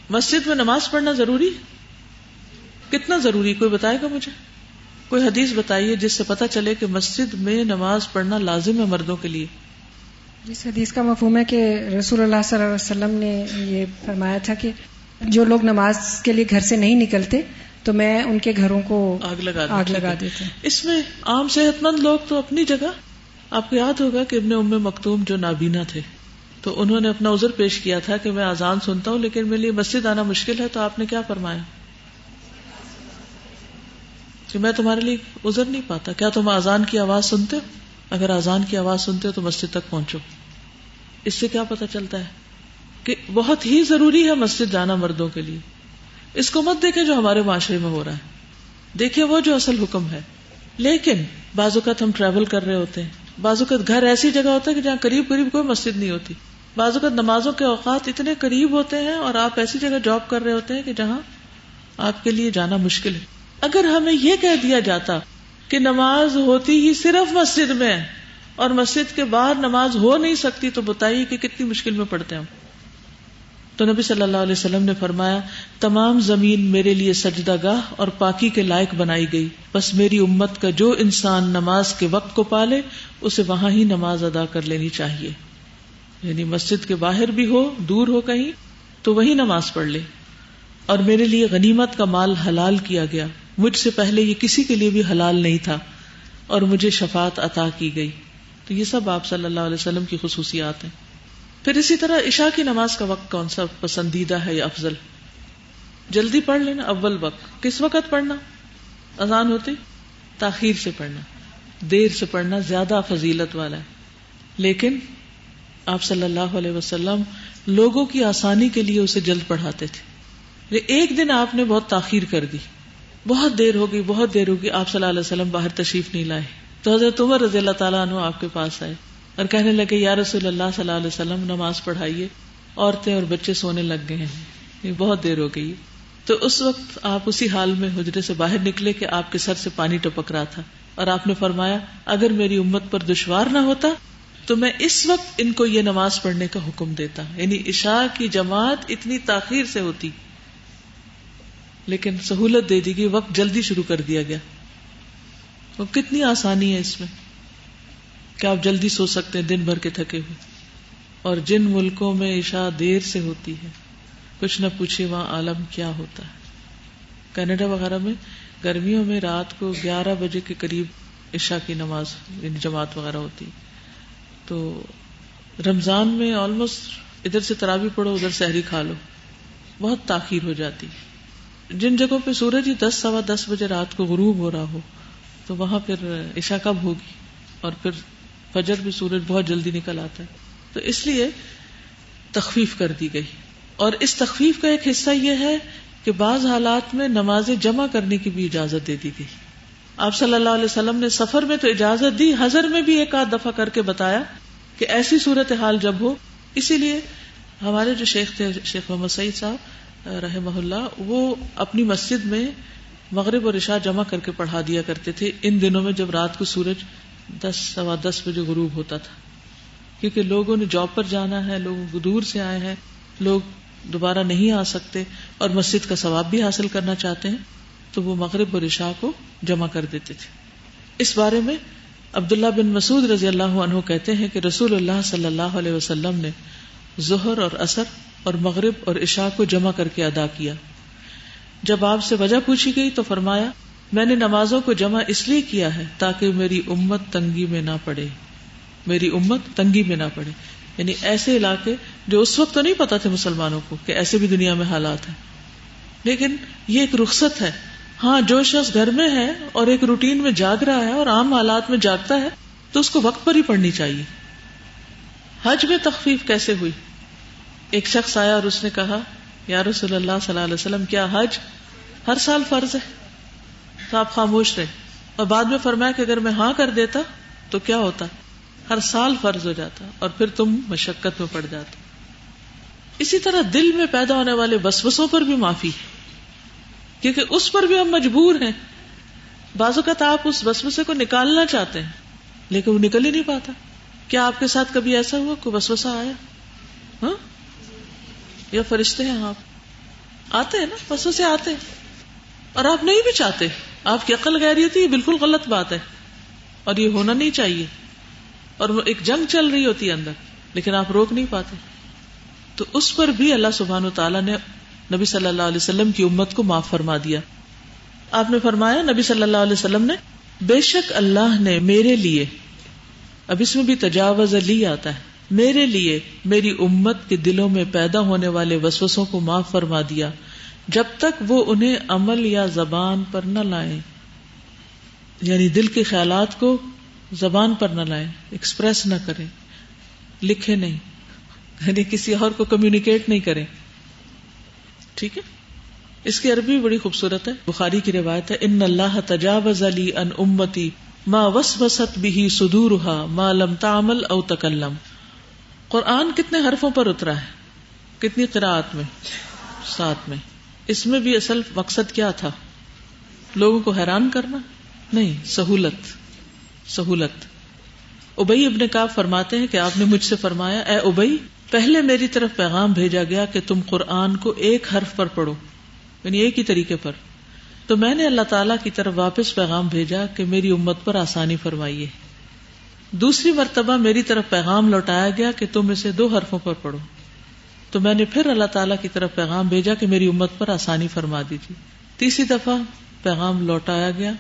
A: مسجد میں نماز پڑھنا ضروری کتنا ضروری کوئی بتائے گا مجھے؟ کوئی حدیث بتائیے جس سے پتا چلے کہ مسجد میں نماز پڑھنا لازم ہے مردوں کے لیے؟
E: جس حدیث کا مفہوم ہے کہ رسول اللہ صلی اللہ علیہ وسلم نے یہ فرمایا تھا کہ جو لوگ نماز کے لیے گھر سے نہیں نکلتے تو میں ان کے گھروں کو
A: آگ لگا
E: آگ لگا دیتے
A: اس میں عام صحت مند لوگ تو اپنی جگہ آپ کو یاد ہوگا کہ ابن ام مکتوم جو نابینا تھے، تو انہوں نے اپنا عذر پیش کیا تھا کہ میں آزان سنتا ہوں، لیکن میرے لیے مسجد آنا مشکل ہے، تو آپ نے کیا فرمایا؟ کہ میں تمہارے لیے عذر نہیں پاتا۔ کیا تم آزان کی آواز سنتے ہو؟ اگر آزان کی آواز سنتے ہو تو مسجد تک پہنچو۔ اس سے کیا پتا چلتا ہے کہ بہت ہی ضروری ہے مسجد جانا مردوں کے لیے۔ اس کو مت دیکھیں جو ہمارے معاشرے میں ہو رہا ہے۔ دیکھیں وہ جو اصل حکم ہے۔ لیکن بعض اوقات ہم ٹریول کر رہے ہوتے ہیں۔ اوقات گھر ایسی جگہ ہوتا ہے کہ جہاں قریب قریب کوئی مسجد نہیں ہوتی۔ بعض اوقات نمازوں کے اوقات اتنے قریب ہوتے ہیں اور آپ ایسی جگہ جاب کر رہے ہوتے ہیں کہ جہاں آپ کے لیے جانا مشکل ہے۔ اگر ہمیں یہ کہہ دیا جاتا کہ نماز ہوتی ہی صرف مسجد میں اور مسجد کے باہر نماز ہو نہیں سکتی تو بتائیے کہ کتنی مشکل میں پڑتے ہیں ہم۔ تو نبی صلی اللہ علیہ وسلم نے فرمایا، تمام زمین میرے لیے سجدہ گاہ اور پاکی کے لائق بنائی گئی۔ بس میری امت کا جو انسان نماز کے وقت کو پالے، اسے وہاں ہی نماز ادا کر لینی چاہیے۔ یعنی مسجد کے باہر بھی ہو، دور ہو کہیں، تو وہی نماز پڑھ لے۔ اور میرے لیے غنیمت کا مال حلال کیا گیا۔ مجھ سے پہلے یہ کسی کے لیے بھی حلال نہیں تھا۔ اور مجھے شفات عطا کی گئی۔ تو یہ سب آپ صلی اللہ علیہ وسلم کی خصوصیات ہیں۔ پھر اسی طرح عشاء کی نماز کا وقت کون سا پسندیدہ ہے یا افضل؟ جلدی پڑھ لینا، اول وقت۔ کس وقت پڑھنا؟ اذان ہوتی؟ تاخیر سے پڑھنا۔ دیر سے پڑھنا زیادہ فضیلت والا ہے۔ لیکن آپ صلی اللہ علیہ وسلم لوگوں کی آسانی کے لیے اسے جلد پڑھاتے تھے۔ ایک دن آپ نے بہت تاخیر کر دی۔ بہت دیر ہوگی، بہت دیر ہوگی، آپ صلی اللہ علیہ وسلم باہر تشریف نہیں لائے۔ تو حضرت عمر رضی اللہ تعالیٰ عنہ آپ کے پاس آئے۔ اور کہنے لگے، یا رسول اللہ صلی اللہ علیہ وسلم، نماز پڑھائیے۔ عورتیں اور بچے سونے لگ گئے ہیں۔ یہ بہت دیر ہو گئی تو اس وقت آپ اسی حال میں حجرے سے باہر نکلے کہ آپ کے سر سے پانی ٹپک رہا تھا۔ اور آپ نے فرمایا، اگر میری امت پر دشوار نہ ہوتا، تو میں اس وقت ان کو یہ نماز پڑھنے کا حکم دیتا۔ یعنی عشاء کی جماعت اتنی تاخیر سے ہوتی۔ لیکن سہولت دے دی گئی، وقت جلدی شروع کر دیا گیا۔ وہ کتنی آسانی ہے اس میں۔ کہ آپ جلدی سو سکتے ہیں، دن بھر کے تھکے ہوئے۔ اور جن ملکوں میں عشاء دیر سے ہوتی ہے، کچھ نہ پوچھے وہاں عالم کیا ہوتا ہے۔ کینیڈا وغیرہ میں گرمیوں میں رات کو گیارہ بجے کے قریب عشاء کی نماز یعنی جماعت وغیرہ ہوتی تو رمضان میں آلموسٹ ادھر سے ترابی پڑھو، ادھر سحری کھا لو۔ بہت تاخیر ہو جاتی۔ جن جگہوں پہ سورج ہی دس، سوا دس بجے رات کو غروب ہو رہا ہو، تو وہاں پھر عشا کب ہوگی؟ اور پھر فجر بھی سورج بہت جلدی نکل آتا ہے۔ تو اس لیے تخفیف کر دی گئی۔ اور اس تخفیف کا ایک حصہ یہ ہے کہ بعض حالات میں نماز جمع کرنے کی بھی اجازت دے دی گئی۔ آپ صلی اللہ علیہ وسلم نے سفر میں تو اجازت دی ہزر میں بھی ایک آدھ دفعہ کر کے بتایا کہ ایسی صورت حال جب ہو۔ اسی لیے ہمارے جو شیخ تھے، شیخ محمد سعید صاحب رحم اللہ، وہ اپنی مسجد میں مغرب اور عشاء جمع کر کے پڑھا دیا کرتے تھے۔ ان دنوں میں جب رات کو سورج دس، سوا دس بجے غروب ہوتا تھا۔ کیونکہ لوگوں نے جاب پر جانا ہے، لوگ دور سے آئے ہیں، لوگ دوبارہ نہیں آ سکتے اور مسجد کا ثواب بھی حاصل کرنا چاہتے ہیں، تو وہ مغرب اور عشاء کو جمع کر دیتے تھے۔ اس بارے میں عبداللہ بن مسعود رضی اللہ عنہ کہتے ہیں کہ رسول اللہ صلی اللہ علیہ وسلم نے ظہر اور اثر اور مغرب اور عشاء کو جمع کر کے ادا کیا۔ جب آپ سے وجہ پوچھی گئی تو فرمایا میں نے نمازوں کو جمع اس لیے کیا ہے تاکہ میری امت تنگی میں نہ پڑے۔ میری امت تنگی میں نہ پڑے۔ یعنی ایسے علاقے جو اس وقت تو نہیں پتا تھے مسلمانوں کو کہ ایسے بھی دنیا میں حالات ہیں۔ لیکن یہ ایک رخصت ہے۔ ہاں جو شخص گھر میں ہے اور ایک روٹین میں جاگ رہا ہے اور عام حالات میں جاگتا ہے تو اس کو وقت پر ہی پڑھنی چاہیے۔ حج میں تخفیف کیسے ہوئی؟ ایک شخص آیا اور اس نے کہا، یا رسول اللہ صلی اللہ علیہ وسلم، کیا حج ہر سال فرض ہے؟ تو آپ خاموش رہے۔ اور بعد میں فرمایا کہ اگر میں ہاں کر دیتا تو کیا ہوتا؟ ہر سال فرض ہو جاتا اور پھر تم مشقت میں پڑ جاتے۔ اسی طرح دل میں پیدا ہونے والے وسوسوں پر بھی معافی ہے۔ کیونکہ اس پر بھی ہم مجبور ہیں۔ بعض اوقات آپ اس وسوسے کو نکالنا چاہتے ہیں، لیکن وہ نکل ہی نہیں پاتا۔ کیا آپ کے ساتھ کبھی ایسا ہوا؟ کوئی وسوسہ آیا؟ ہاں؟ یا فرشتے ہیں آپ؟ آتے ہیں نا، وسوسے آتے ہیں۔ اور آپ نہیں بھی چاہتے۔ آپ کی عقل گہری ہوتی بالکل غلط بات ہے۔ اور یہ ہونا نہیں چاہیے۔ اور وہ ایک جنگ چل رہی ہوتی ہے اندر، لیکن آپ روک نہیں پاتے۔ تو اس پر بھی اللہ سبحان و تعالیٰ نے نبی صلی اللہ علیہ وسلم کی امت کو معاف فرما دیا۔ آپ نے فرمایا، نبی صلی اللہ علیہ وسلم نے، بے شک اللہ نے میرے لیے، اب اس میں بھی تجاوز لی آتا ہے۔ میرے لیے میری امت کے دلوں میں پیدا ہونے والے وسوسوں کو معاف فرما دیا۔ جب تک وہ انہیں عمل یا زبان پر نہ لائیں یعنی دل کے خیالات کو زبان پر نہ لائیں ایکسپریس نہ کریں لکھے نہیں یعنی کسی اور کو کمیونیکیٹ نہیں کریں۔ ٹھیک ہے؟ اس کی عربی بڑی خوبصورت ہے، بخاری کی روایت ہے، ان اللہ تجاوز علی ان امتی ما وس وسط بھی سدور ما لم تعمل او تکلم۔ قرآن کتنے حرفوں پر اترا ہے، کتنی قرآت میں؟ ساتھ میں۔ اس میں بھی اصل مقصد کیا تھا؟ لوگوں کو حیران کرنا؟ نہیں، سہولت سہولت۔ ابئی ابن کاب فرماتے ہیں کہ آپ نے مجھ سے فرمایا، اے ابئی، پہلے میری طرف پیغام بھیجا گیا کہ تم قرآن کو ایک حرف پر پڑھو یعنی ایک ہی طریقے پر۔ تو میں نے اللہ تعالی کی طرف واپس پیغام بھیجا کہ میری امت پر آسانی فرمائیے۔ دوسری مرتبہ میری طرف پیغام لوٹایا گیا کہ تم اسے دو حرفوں پر پڑھو۔ تو میں نے پھر اللہ تعالیٰ کی طرف پیغام بھیجا کہ میری امت پر آسانی فرما دیجیے۔ تیسری دفعہ پیغام لوٹایا گیا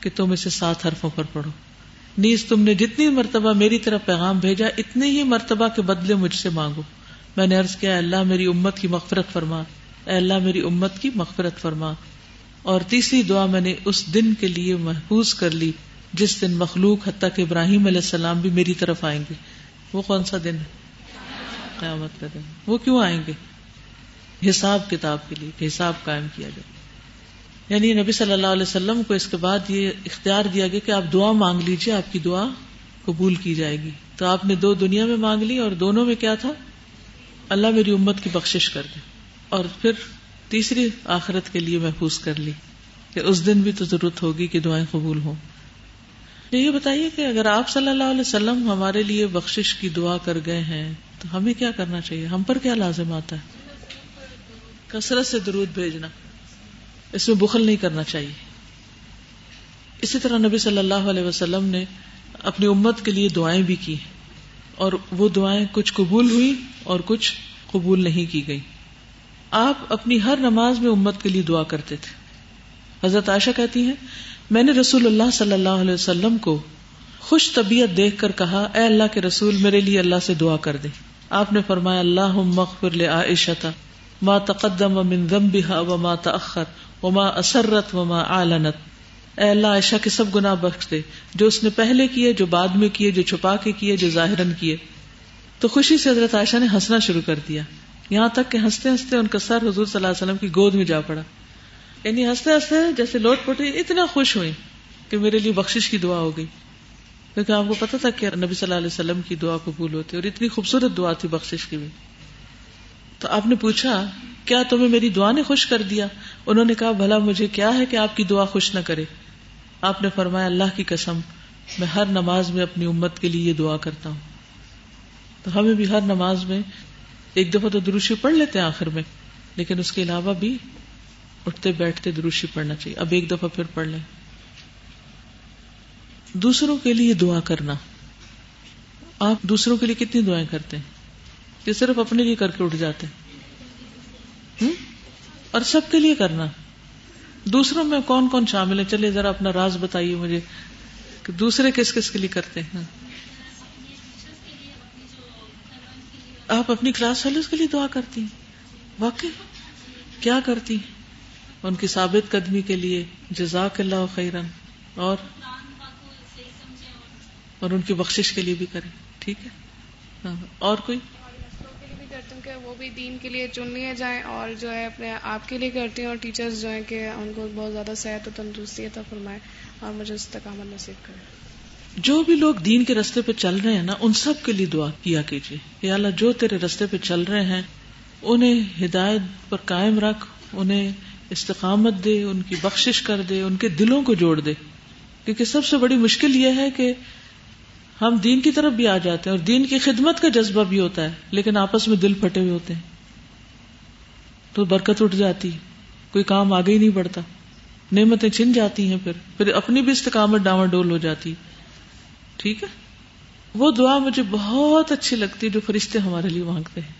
A: کہ تم اسے سات حرفوں پر پڑھو۔ نیز تم نے جتنی مرتبہ میری طرف پیغام بھیجا، اتنی ہی مرتبہ کے بدلے مجھ سے مانگو۔ میں نے عرض کیا اللہ میری امت کی مغفرت فرما۔ اے اللہ میری امت کی مغفرت فرما۔ اور تیسری دعا میں نے اس دن کے لیے محفوظ کر لی جس دن مخلوق حتیٰ کہ ابراہیم علیہ السلام بھی میری طرف آئیں گے۔ وہ کون سا دن ہے؟ قیامت کا دن۔ وہ کیوں آئیں گے؟ حساب کتاب کے لیے حساب قائم کیا جائے۔ یعنی نبی صلی اللہ علیہ وسلم کو اس کے بعد یہ اختیار دیا گیا کہ آپ دعا مانگ لیجیے آپ کی دعا قبول کی جائے گی۔ تو آپ نے دو دنیا میں مانگ لی اور دونوں میں کیا تھا؟ اللہ میری امت کی بخش کر دے۔ اور پھر تیسری آخرت کے لیے محفوظ کر لی کہ اس دن بھی تو ضرورت ہوگی کہ دعائیں قبول ہوں۔ یہ بتائیے کہ اگر آپ صلی اللہ علیہ وسلم ہمارے لیے بخش کی دعا کر گئے ہیں تو ہمیں کیا کرنا چاہیے؟ ہم پر کیا لازم آتا ہے؟ کثرت سے درود بھیجنا، اس میں بخل نہیں کرنا چاہیے۔ اسی طرح نبی صلی اللہ علیہ وسلم نے اپنی امت کے لیے دعائیں بھی کی اور وہ دعائیں کچھ قبول ہوئی اور کچھ قبول نہیں کی گئی آپ اپنی ہر نماز میں امت کے لیے دعا کرتے تھے۔ حضرت عائشہ کہتی ہیں، میں نے رسول اللہ صلی اللہ علیہ وسلم کو خوش طبیعت دیکھ کر کہا، اے اللہ کے رسول، میرے لیے اللہ سے دعا کر دے آپ نے فرمایا اللہ مغفر لعائشہ ما تقدم من ذنبها وما تأخر وما اسرت وما اعلنت. اے اللہ، عائشہ کے سب گناہ بخش دے، جو اس نے پہلے کیے، جو بعد میں کیے، جو چھپا کے کیے، جو ظاہراً کیے۔ تو خوشی سے حضرت عائشہ نے ہنسنا شروع کر دیا۔ یہاں تک کہ ہنستے ہنستے ان کا سر حضور صلی اللہ علیہ وسلم کی گود میں جا پڑا۔ یعنی ہنستے ہنستے جیسے لوٹ پوٹے اتنا خوش ہوئی کہ میرے لیے بخشش کی دعا ہو گئی۔ کیونکہ آپ کو پتا تھا کہ نبی صلی اللہ علیہ وسلم کی دعا قبول ہوتی اور اتنی خوبصورت دعا تھی بخشش کی بھی۔ تو آپ نے پوچھا، کیا تمہیں میری دعا نے خوش کر دیا؟ انہوں نے کہا، بھلا مجھے کیا ہے کہ آپ کی دعا خوش نہ کرے۔ آپ نے فرمایا، اللہ کی قسم، میں ہر نماز میں اپنی امت کے لیے یہ دعا کرتا ہوں۔ تو ہمیں بھی ہر نماز میں ایک دفعہ تو دروشی پڑھ لیتے ہیں آخر میں، لیکن اس کے علاوہ بھی اٹھتے بیٹھتے دروشی پڑھنا چاہیے۔ اب ایک دفعہ پھر پڑھ لیں۔ دوسروں کے لیے دعا کرنا۔ آپ دوسروں کے لیے کتنی دعائیں کرتے ہیں؟ کہ صرف اپنے لیے کر کے اٹھ جاتے ہیں۔ اور سب کے لیے کرنا۔ دوسروں میں کون کون شامل ہے چلے ذرا اپنا راز بتائیے مجھے کہ دوسرے کس کس کے لیے کرتے ہیں؟ آپ اپنی کلاس والے کے لیے دعا کرتی ہیں؟ واقعی؟ کیا کرتی ہیں؟ ان کی ثابت قدمی کے لیے جزاک اللہ خیرن اور؟ اور ان کی بخشش کے لیے بھی کریں۔ ٹھیک ہے؟ ہاں۔ اور کوئی؟
G: کرتی ہوں کہ وہ بھی دین کے لیے چن لیے جائیں اور جو ہے اپنے آپ کے لیے کرتی ہوں اور ٹیچرز جو ہیں کہ ان کو بہت زیادہ صحت و تندرستی عطا فرمائے اور مجھے استقامت نصیب کرے
A: جو بھی لوگ دین کے رستے پہ چل رہے ہیں نا، ان سب کے لیے دعا کیا کیجیے۔ یا اللہ، جو تیرے رستے پہ چل رہے ہیں، انہیں ہدایت پر قائم رکھ، انہیں استقامت دے، ان کی بخشش کر دے، ان کے دلوں کو جوڑ دے۔ کیونکہ سب سے بڑی مشکل یہ ہے کہ ہم دین کی طرف بھی آ جاتے ہیں اور دین کی خدمت کا جذبہ بھی ہوتا ہے، لیکن آپس میں دل پھٹے ہوئے ہوتے ہیں۔ تو برکت اٹھ جاتی، کوئی کام آگے ہی نہیں بڑھتا۔ نعمتیں چھن جاتی ہیں پھر پھر اپنی بھی استقامت ڈاواں ڈول ہو جاتی۔ ٹھیک ہے؟ وہ دعا مجھے بہت اچھی لگتی ہے جو فرشتے ہمارے لیے مانگتے ہیں۔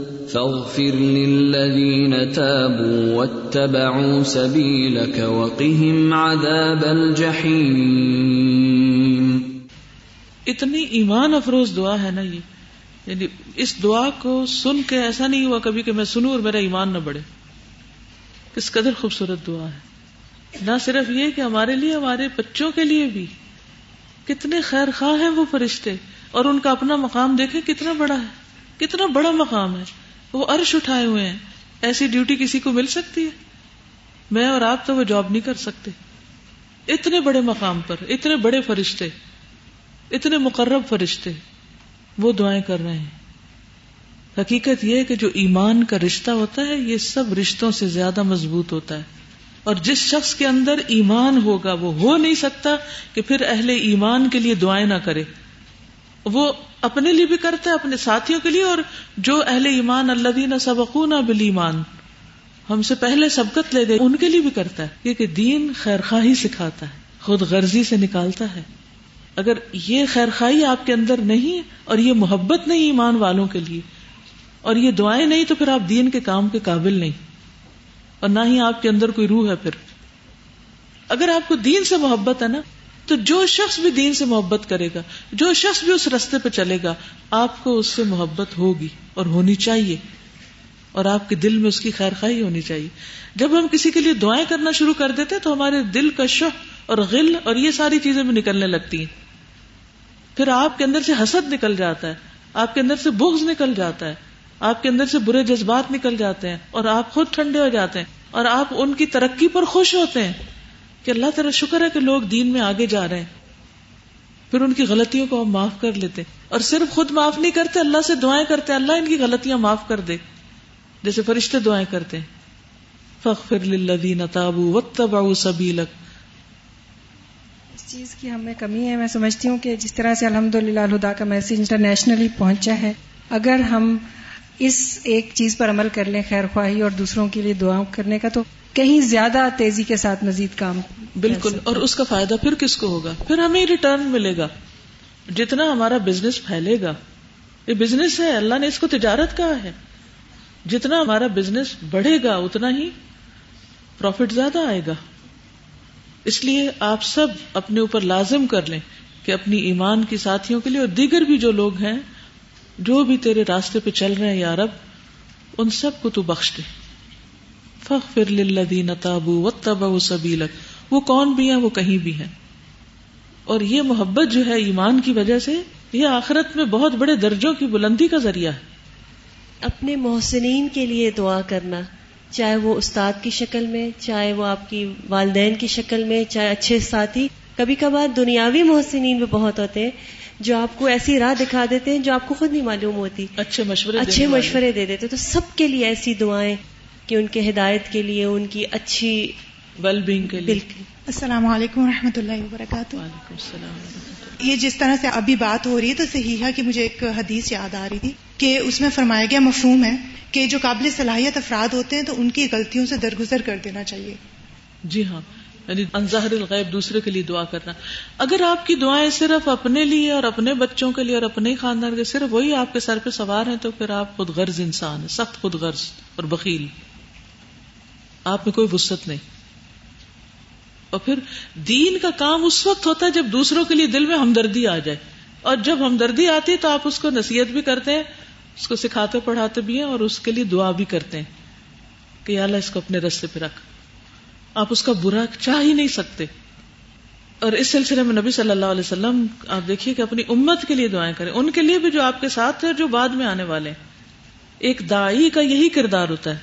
C: فاغفر للذين تابوا واتبعوا سبيلك وقهم عذاب الجحيم.
A: اتنی ایمان افروز دعا ہے نا یہ؟ یعنی اس دعا کو سن کے ایسا نہیں ہوا کبھی کہ میں سنوں اور میرا ایمان نہ بڑھے. کس قدر خوبصورت دعا ہے. نہ صرف یہ کہ ہمارے لیے، ہمارے بچوں کے لیے بھی. کتنے خیر خواہ ہیں وہ فرشتے. اور ان کا اپنا مقام دیکھیں کتنا بڑا ہے. کتنا بڑا مقام ہے. وہ عرش اٹھائے ہوئے ہیں۔ ایسی ڈیوٹی کسی کو مل سکتی ہے؟ میں اور آپ تو وہ جاب نہیں کر سکتے۔ اتنے بڑے مقام پر، اتنے بڑے فرشتے، اتنے مقرب فرشتے وہ دعائیں کر رہے ہیں۔ حقیقت یہ کہ جو ایمان کا رشتہ ہوتا ہے، یہ سب رشتوں سے زیادہ مضبوط ہوتا ہے۔ اور جس شخص کے اندر ایمان ہوگا، وہ ہو نہیں سکتا کہ پھر اہل ایمان کے لیے دعائیں نہ کرے۔ وہ اپنے لیے بھی کرتا ہے، اپنے ساتھیوں کے لیے، اور جو اہل ایمان اللہ دینا سبقونا بل ایمان ہم سے پہلے سبقت لے گئے ان کے لیے بھی کرتا ہے۔ کیونکہ دین خیر خواہی سکھاتا ہے، خود غرضی سے نکالتا ہے۔ اگر یہ خیر خواہی آپ کے اندر نہیں، اور یہ محبت نہیں ایمان والوں کے لیے، اور یہ دعائیں نہیں، تو پھر آپ دین کے کام کے قابل نہیں۔ اور نہ ہی آپ کے اندر کوئی روح ہے پھر۔ اگر آپ کو دین سے محبت ہے نا تو جو شخص بھی دین سے محبت کرے گا، جو شخص بھی اس رستے پہ چلے گا، آپ کو اس سے محبت ہوگی اور ہونی چاہیے۔ اور آپ کے دل میں اس کی خیر خواہی ہونی چاہیے۔ جب ہم کسی کے لیے دعائیں کرنا شروع کر دیتے تو ہمارے دل کا شہ اور غل اور یہ ساری چیزیں بھی نکلنے لگتی ہیں۔ پھر آپ کے اندر سے حسد نکل جاتا ہے، آپ کے اندر سے بغض نکل جاتا ہے، آپ کے اندر سے برے جذبات نکل جاتے ہیں اور آپ خود ٹھنڈے ہو جاتے ہیں اور آپ ان کی ترقی پر خوش ہوتے ہیں۔ کہ اللہ تعالیٰ شکر ہے کہ لوگ دین میں آگے جا رہے ہیں۔ پھر ان کی غلطیوں کو ہم معاف کر لیتے اور صرف خود معاف نہیں کرتے، اللہ سے دعائیں کرتے اللہ ان کی غلطیاں معاف کر دے۔ جیسے فرشتے دعائیں کرتے ہیں۔ فخر للذین تابوا واتبعوا سبیلک۔
E: چیز کی ہمیں کمی ہے۔ میں سمجھتی ہوں کہ جس طرح سے الحمد للہ الہدا کا میسج انٹرنیشنلی پہنچا ہے، اگر ہم اس ایک چیز پر عمل کر لیں خیر خواہی اور دوسروں کے لیے دعا کرنے کا تو کہیں زیادہ تیزی کے ساتھ مزید کام
A: بالکل۔ اور اس کا فائدہ پھر کس کو ہوگا؟ پھر ہمیں ریٹرن ملے گا۔ جتنا ہمارا بزنس پھیلے گا۔ یہ بزنس ہے، اللہ نے اس کو تجارت کہا ہے۔ جتنا ہمارا بزنس بڑھے گا، اتنا ہی پروفٹ زیادہ آئے گا۔ اس لیے آپ سب اپنے اوپر لازم کر لیں کہ اپنی ایمان کی ساتھیوں کے لیے اور دیگر بھی جو لوگ ہیں جو بھی تیرے راستے پہ چل رہے ہیں یا رب، ان سب کو تو بخش دے۔ فخ فر لدین تابو و تب سبیلک۔ وہ کون بھی ہیں، وہ کہیں بھی ہیں۔ اور یہ محبت جو ہے ایمان کی وجہ سے، یہ آخرت میں بہت بڑے درجوں کی بلندی کا ذریعہ ہے۔
H: اپنے محسنین کے لیے دعا کرنا، چاہے وہ استاد کی شکل میں، چاہے وہ آپ کی والدین کی شکل میں، چاہے اچھے ساتھی۔ کبھی کبھار دنیاوی محسنین بھی بہت ہوتے ہیں۔ جو آپ کو ایسی راہ دکھا دیتے ہیں جو آپ کو خود نہیں معلوم ہوتی
A: اچھے مشورے
H: اچھے مشورے دے دیتے۔ تو سب کے لیے ایسی دعائیں کہ ان کے ہدایت کے لیے ان کی اچھی
A: ویل بینگ کے لیے۔
I: السلام علیکم و رحمۃ اللہ وبرکاتہ۔
A: وعلیکم السلام
I: یہ جس طرح سے ابھی بات ہو رہی ہے تو صحیح ہے کہ مجھے ایک حدیث یاد آ رہی تھی کہ اس میں فرمایا گیا مفہوم ہے کہ جو قابل صلاحیت افراد ہوتے ہیں تو ان کی غلطیوں سے درگزر کر دینا چاہیے۔
A: جی ہاں۔ یعنی انظہر الغیب دوسرے کے لیے دعا کرنا۔ اگر آپ کی دعائیں صرف اپنے لیے اور اپنے بچوں کے لیے اور اپنے خاندان کے صرف وہی آپ کے سر پہ سوار ہیں تو پھر آپ خود غرض انسان ہیں، سخت خود غرض اور بکیل آپ میں کوئی وسط نہیں۔ اور پھر دین کا کام اس وقت ہوتا ہے جب دوسروں کے لیے دل میں ہمدردی آ جائے۔ اور جب ہمدردی آتی ہے تو آپ اس کو نصیحت بھی کرتے ہیں، اس کو سکھاتے پڑھاتے بھی ہیں اور اس کے لیے دعا بھی کرتے ہیں کہ اللہ اس کو اپنے رستے پہ رکھ۔ آپ اس کا برا چاہ ہی نہیں سکتے۔ اور اس سلسلے میں نبی صلی اللہ علیہ وسلم آپ دیکھیے کہ اپنی امت کے لیے دعائیں کریں۔ ان کے لیے بھی جو آپ کے ساتھ ہے جو بعد میں آنے والے ایک دائی کا یہی کردار ہوتا ہے۔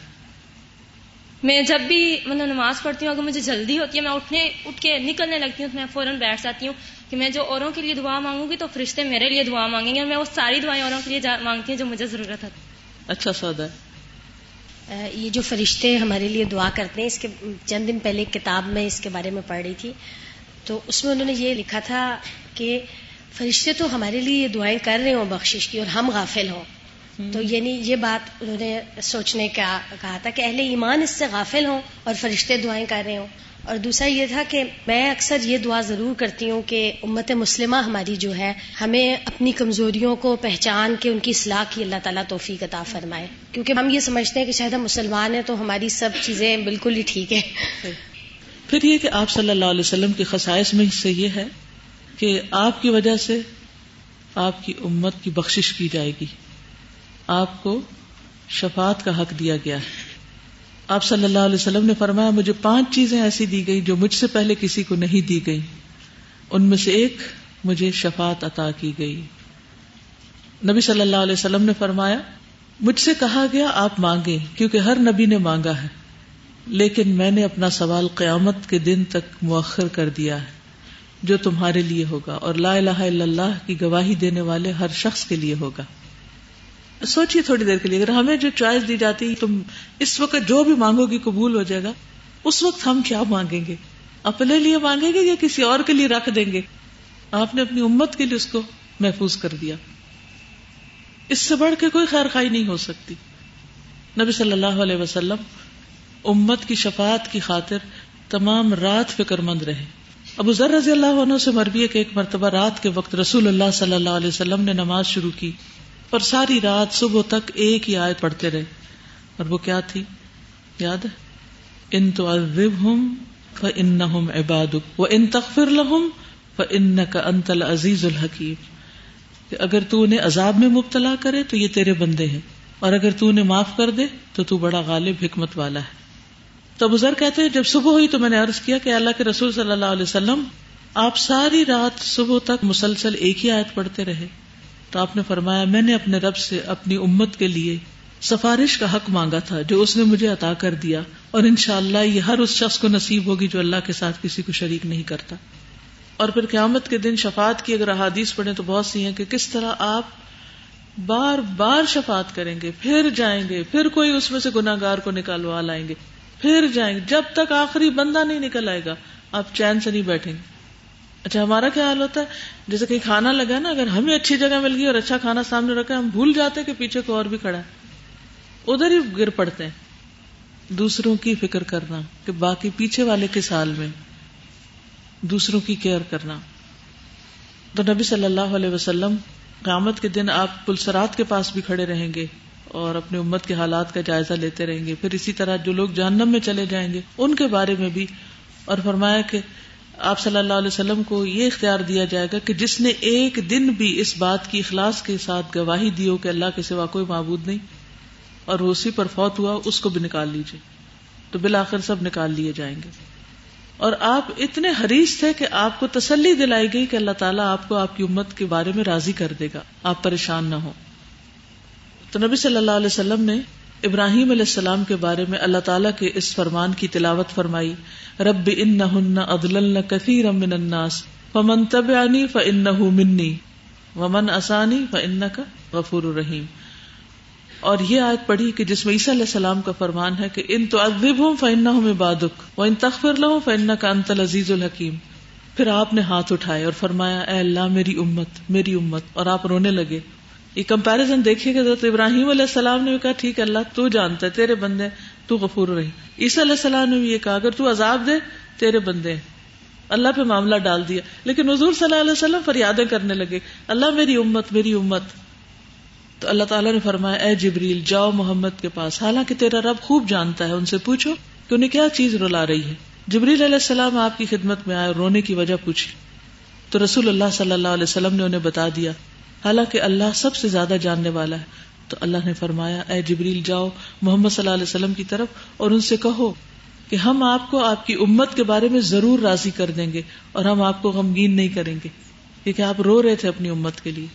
J: میں جب بھی مطلب نماز پڑھتی ہوں اگر مجھے جلدی ہوتی ہے میں اٹھنے اٹھ کے نکلنے لگتی ہوں تو میں فوراً بیٹھ جاتی ہوں کہ میں جو اوروں کے لیے دعا مانگوں گی تو فرشتے میرے لیے دعا مانگیں گے اور میں وہ ساری دعائیں اوروں کے لیے مانگتی ہوں جو مجھے ضرورت ہے۔
A: اچھا سودا
F: ہے۔ یہ جو فرشتے ہمارے لیے دعا کرتے ہیں اس کے چند دن پہلے کتاب میں اس کے بارے میں پڑھ رہی تھی۔ تو اس میں انہوں نے یہ لکھا تھا کہ فرشتے تو ہمارے لیے یہ دعائیں کر رہے ہوں بخشش کی اور ہم غافل ہوں۔ تو یعنی یہ بات انہوں نے سوچنے کا کہا تھا کہ اہل ایمان اس سے غافل ہوں اور فرشتے دعائیں کر رہے ہوں۔ اور دوسرا یہ تھا کہ میں اکثر یہ دعا ضرور کرتی ہوں کہ امت مسلمہ ہماری جو ہے، ہمیں اپنی کمزوریوں کو پہچان کے ان کی اصلاح کی اللہ تعالیٰ توفیق عطا فرمائے۔ کیونکہ ہم یہ سمجھتے ہیں کہ شاید ہم مسلمان ہیں تو ہماری سب چیزیں بالکل ہی ٹھیک ہے
A: پھر یہ کہ آپ صلی اللہ علیہ وسلم کی خصائص میں سے یہ ہے کہ آپ کی وجہ سے آپ کی امت کی بخشش کی جائے گی۔ آپ کو شفاعت کا حق دیا گیا ہے۔ آپ صلی اللہ علیہ وسلم نے فرمایا، مجھے پانچ چیزیں ایسی دی گئی جو مجھ سے پہلے کسی کو نہیں دی گئی۔ ان میں سے ایک مجھے شفاعت عطا کی گئی۔ نبی صلی اللہ علیہ وسلم نے فرمایا، مجھ سے کہا گیا، آپ مانگے کیونکہ ہر نبی نے مانگا ہے۔ لیکن میں نے اپنا سوال قیامت کے دن تک مؤخر کر دیا ہے، جو تمہارے لیے ہوگا، اور لا الہ الا اللہ کی گواہی دینے والے ہر شخص کے لیے ہوگا۔ سوچیے تھوڑی دیر کے لیے، اگر ہمیں جو چوائس دی جاتی، تم اس وقت جو بھی مانگو گی قبول ہو جائے گا۔ اس وقت ہم کیا مانگیں گے؟ اپنے لیے مانگیں گے یا کسی اور کے لیے رکھ دیں گے؟ آپ نے اپنی امت کے لیے اس کو محفوظ کر دیا۔ اس سے بڑھ کے کوئی خیر خائی نہیں ہو سکتی۔ نبی صلی اللہ علیہ وسلم امت کی شفاعت کی خاطر تمام رات فکر مند رہے۔ ابو ذر رضی اللہ عنہ سے مربی کہ ایک مرتبہ رات کے وقت رسول اللہ صلی اللہ علیہ وسلم نے نماز شروع کی۔ اور ساری رات صبح تک ایک ہی آیت پڑھتے رہے۔ اور وہ کیا تھی؟ یاد ہے؟ ان تو ان عباد و ان تخفر لہم ان کا انتل عزیز الحکیم اگر تو انہیں عذاب میں مبتلا کرے تو یہ تیرے بندے ہیں، اور اگر تو انہیں معاف کر دے تو تو بڑا غالب حکمت والا ہے۔ تو بزر کہتے ہیں، جب صبح ہوئی تو میں نے عرض کیا کہ اللہ کے رسول صلی اللہ علیہ وسلم، آپ ساری رات صبح تک مسلسل ایک ہی آیت پڑھتے رہے۔ تو آپ نے فرمایا، میں نے اپنے رب سے اپنی امت کے لیے سفارش کا حق مانگا تھا جو اس نے مجھے عطا کر دیا اور ان شاء اللہ یہ ہر اس شخص کو نصیب ہوگی جو اللہ کے ساتھ کسی کو شریک نہیں کرتا۔ اور پھر قیامت کے دن شفات کی اگر احادیث پڑھیں تو بہت سی ہیں کہ کس طرح آپ بار بار شفات کریں گے، پھر جائیں گے، پھر کوئی اس میں سے گناگار کو نکالوا لائیں گے، پھر جائیں گے۔ جب تک آخری بندہ نہیں نکل آئے گا، آپ چین سے نہیں بیٹھیں گے۔ اچھا ہمارا کیا حال ہوتا ہے؟ جیسے کہیں کھانا لگا نا، اگر ہمیں اچھی جگہ مل گئی اور اچھا کھانا سامنے رکھا ہم بھول جاتے کہ پیچھے کو اور بھی کھڑا ہے۔ ادھر ہی گر پڑتے ہیں۔ دوسروں کی فکر کرنا کہ باقی پیچھے والے کس حال میں دوسروں کی کیئر کرنا۔ تو نبی صلی اللہ علیہ وسلم قیامت کے دن آپ پلسرات کے پاس بھی کھڑے رہیں گے اور اپنے امت کے حالات کا جائزہ لیتے رہیں گے۔ پھر اسی طرح جو لوگ جہنم میں چلے جائیں گے، ان کے بارے میں بھی۔ اور فرمایا کہ آپ صلی اللہ علیہ وسلم کو یہ اختیار دیا جائے گا کہ جس نے ایک دن بھی اس بات کی اخلاص کے ساتھ گواہی دی ہو کہ اللہ کے سوا کوئی معبود نہیں اور وہ اسی پر فوت ہوا، اس کو بھی نکال لیجیے تو بالآخر سب نکال لیے جائیں گے۔ اور آپ اتنے حریص تھے کہ آپ کو تسلی دلائی گئی کہ اللہ تعالیٰ آپ کو آپ کی امت کے بارے میں راضی کر دے گا۔ آپ پریشان نہ ہو تو نبی صلی اللہ علیہ وسلم نے ابراہیم علیہ السلام کے بارے میں اللہ تعالیٰ کے اس فرمان کی تلاوت فرمائی، رب ان ادل کثیر من الناس، فمن تبعنی فانه منی، ومن اسانی فانک غفور الرحیم۔ اور یہ آیت پڑھی کہ جس میں عیسیٰ علیہ السلام کا فرمان ہے کہ ان تو ادب ہوں فن بادک و ان تخر لہوں فن کا انت العزیز الحکیم۔ پھر آپ نے ہاتھ اٹھائے اور فرمایا، اے اللہ میری امت میری امت، اور آپ رونے لگے۔ یہ کمپیرزن دیکھیے گا تو ابراہیم علیہ السلام نے بھی کہا، ٹھیک اللہ تو جانتا ہے، تیرے بندے تو غفور رہی۔ عیسیٰ علیہ السلام نے بھی یہ کہا، اگر تو عذاب دے، تیرے بندے اللہ پہ معاملہ ڈال دیا۔ لیکن حضور صلی اللہ علیہ وسلم فریادیں کرنے لگے، اللہ میری امت میری امت۔ تو اللہ تعالیٰ نے فرمایا، اے جبریل، جاؤ محمد کے پاس۔ حالانکہ تیرا رب خوب جانتا ہے، ان سے پوچھو کہ انہیں کیا چیز رلا رہی ہے۔ جبریل علیہ السلام آپ کی خدمت میں آئے رونے کی وجہ پوچھی۔ تو رسول اللہ صلی اللہ علیہ وسلم نے انہیں بتا دیا حالانکہ اللہ سب سے زیادہ جاننے والا ہے۔ تو اللہ نے فرمایا، اے جبریل جاؤ، محمد صلی اللہ علیہ وسلم کی طرف اور ان سے کہو کہ ہم آپ کو آپ کی امت کے بارے میں ضرور راضی کر دیں گے اور ہم آپ کو غمگین نہیں کریں گے۔ کیونکہ آپ رو رہے تھے اپنی امت کے لیے۔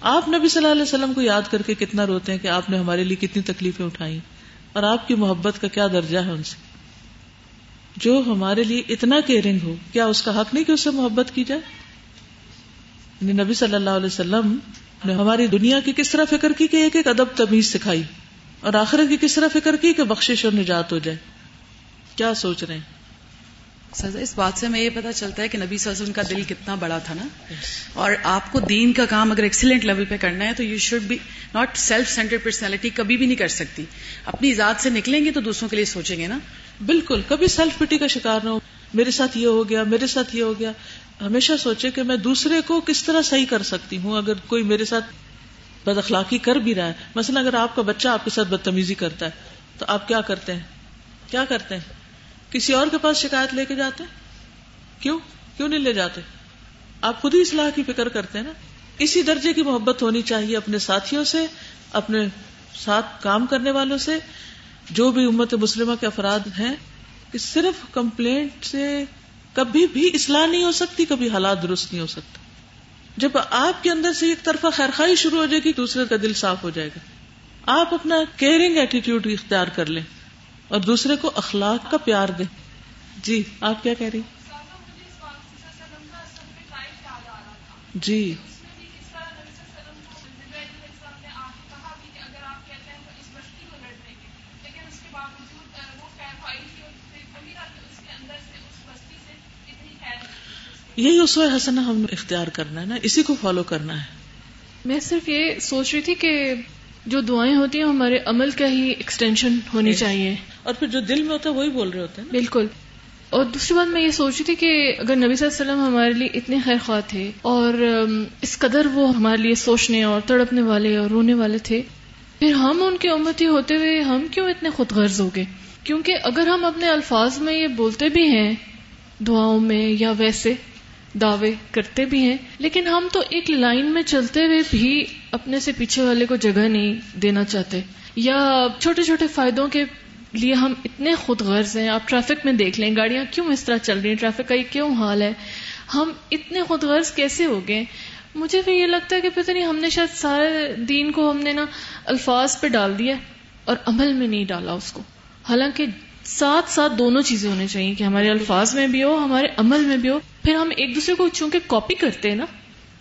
A: آپ نبی صلی اللہ علیہ وسلم کو یاد کر کے کتنا روتے ہیں کہ آپ نے ہمارے لیے کتنی تکلیفیں اٹھائی اور آپ کی محبت کا کیا درجہ ہے ان سے؟ جو ہمارے لیے اتنا کیئرنگ ہو، کیا اس کا حق نہیں کہ اس سے محبت کی جائے؟ نبی صلی اللہ علیہ وسلم نے ہماری دنیا کی کس طرح فکر کی کہ ایک ایک ادب تمیز سکھائی اور آخرت کی کس طرح فکر کی کہ بخشش اور نجات ہو جائے؟ کیا سوچ رہے ہیں؟
K: سزا اس بات سے ہمیں یہ پتا چلتا ہے کہ نبی صلی اللہ علیہ وسلم کا دل کتنا بڑا تھا نا؟ اور آپ کو دین کا کام اگر ایکسیلنٹ لیول پہ کرنا ہے تو you should be not self centered personality کبھی بھی نہیں کر سکتی۔ اپنی ذات سے نکلیں گے تو دوسروں کے لیے سوچیں گے نا؟
A: بالکل کبھی سیلف پٹی کا شکار نہ ہو۔ میرے ساتھ یہ ہو گیا میرے ساتھ یہ ہو گیا۔ ہمیشہ سوچے کہ میں دوسرے کو کس طرح صحیح کر سکتی ہوں، اگر کوئی میرے ساتھ بد اخلاقی کر بھی رہا ہے۔ مثلا اگر آپ کا بچہ آپ کے ساتھ بدتمیزی کرتا ہے، تو آپ کیا کرتے ہیں؟ کیا کرتے ہیں؟ کسی اور کے پاس شکایت لے کے جاتے ہیں؟ کیوں؟ کیوں نہیں لے جاتے؟ آپ خود ہی اصلاح کی فکر کرتے ہیں نا۔ اسی درجے کی محبت ہونی چاہیے اپنے ساتھیوں سے، اپنے ساتھ کام کرنے والوں سے۔ جو بھی امت مسلمہ کے افراد ہیں، کہ صرف کمپلینٹ سے کبھی بھی اصلاح نہیں ہو سکتی، کبھی حالات درست نہیں ہو سکتا جب آپ کے اندر سے ایک طرفہ خیرخائی شروع ہو جائے گی، دوسرے کا دل صاف ہو جائے گا۔ آپ اپنا کیئرنگ ایٹیٹیوڈ اختیار کر لیں اور دوسرے کو اخلاق کا پیار دیں۔ جی آپ کیا کہہ رہی جی۔ یہی اس حسن ہم اختیار کرنا ہے نا اسی کو فالو کرنا ہے۔
L: میں صرف یہ سوچ رہی تھی کہ جو دعائیں ہوتی ہیں ہمارے عمل کا ہی ایکسٹینشن ہونی چاہیے۔
A: اور پھر جو دل میں ہوتا ہے وہی بول رہے ہوتے ہیں
L: بالکل۔ اور دوسری بات میں یہ سوچ رہی تھی کہ اگر نبی صلی اللہ علیہ وسلم ہمارے لیے اتنے خیر خواہ تھے اور اس قدر وہ ہمارے لیے سوچنے اور تڑپنے والے اور رونے والے تھے پھر ہم ان کے امتی ہوتے ہوئے ہم کیوں اتنے خود غرض ہو گئے؟ کیونکہ اگر ہم اپنے الفاظ میں یہ بولتے بھی ہیں دعاؤں میں یا ویسے دعوے کرتے بھی ہیں، لیکن ہم تو ایک لائن میں چلتے ہوئے بھی اپنے سے پیچھے والے کو جگہ نہیں دینا چاہتے۔ یا چھوٹے چھوٹے فائدوں کے لیے ہم اتنے خود غرض ہیں، آپ ٹریفک میں دیکھ لیں، گاڑیاں کیوں اس طرح چل رہی ہیں، ٹریفک کا یہ کیوں حال ہے؟ ہم اتنے خود غرض کیسے ہو گئے؟ مجھے بھی یہ لگتا ہے کہ پتہ نہیں، ہم نے شاید سارے دین کو ہم نے نا الفاظ پہ ڈال دیا اور عمل میں نہیں ڈالا اس کو۔ حالانکہ ساتھ ساتھ دونوں چیزیں ہونی چاہیے کہ ہمارے الفاظ میں بھی ہو ہمارے عمل میں بھی ہو۔ پھر ہم ایک دوسرے کو چونکہ کاپی کرتے ہیں نا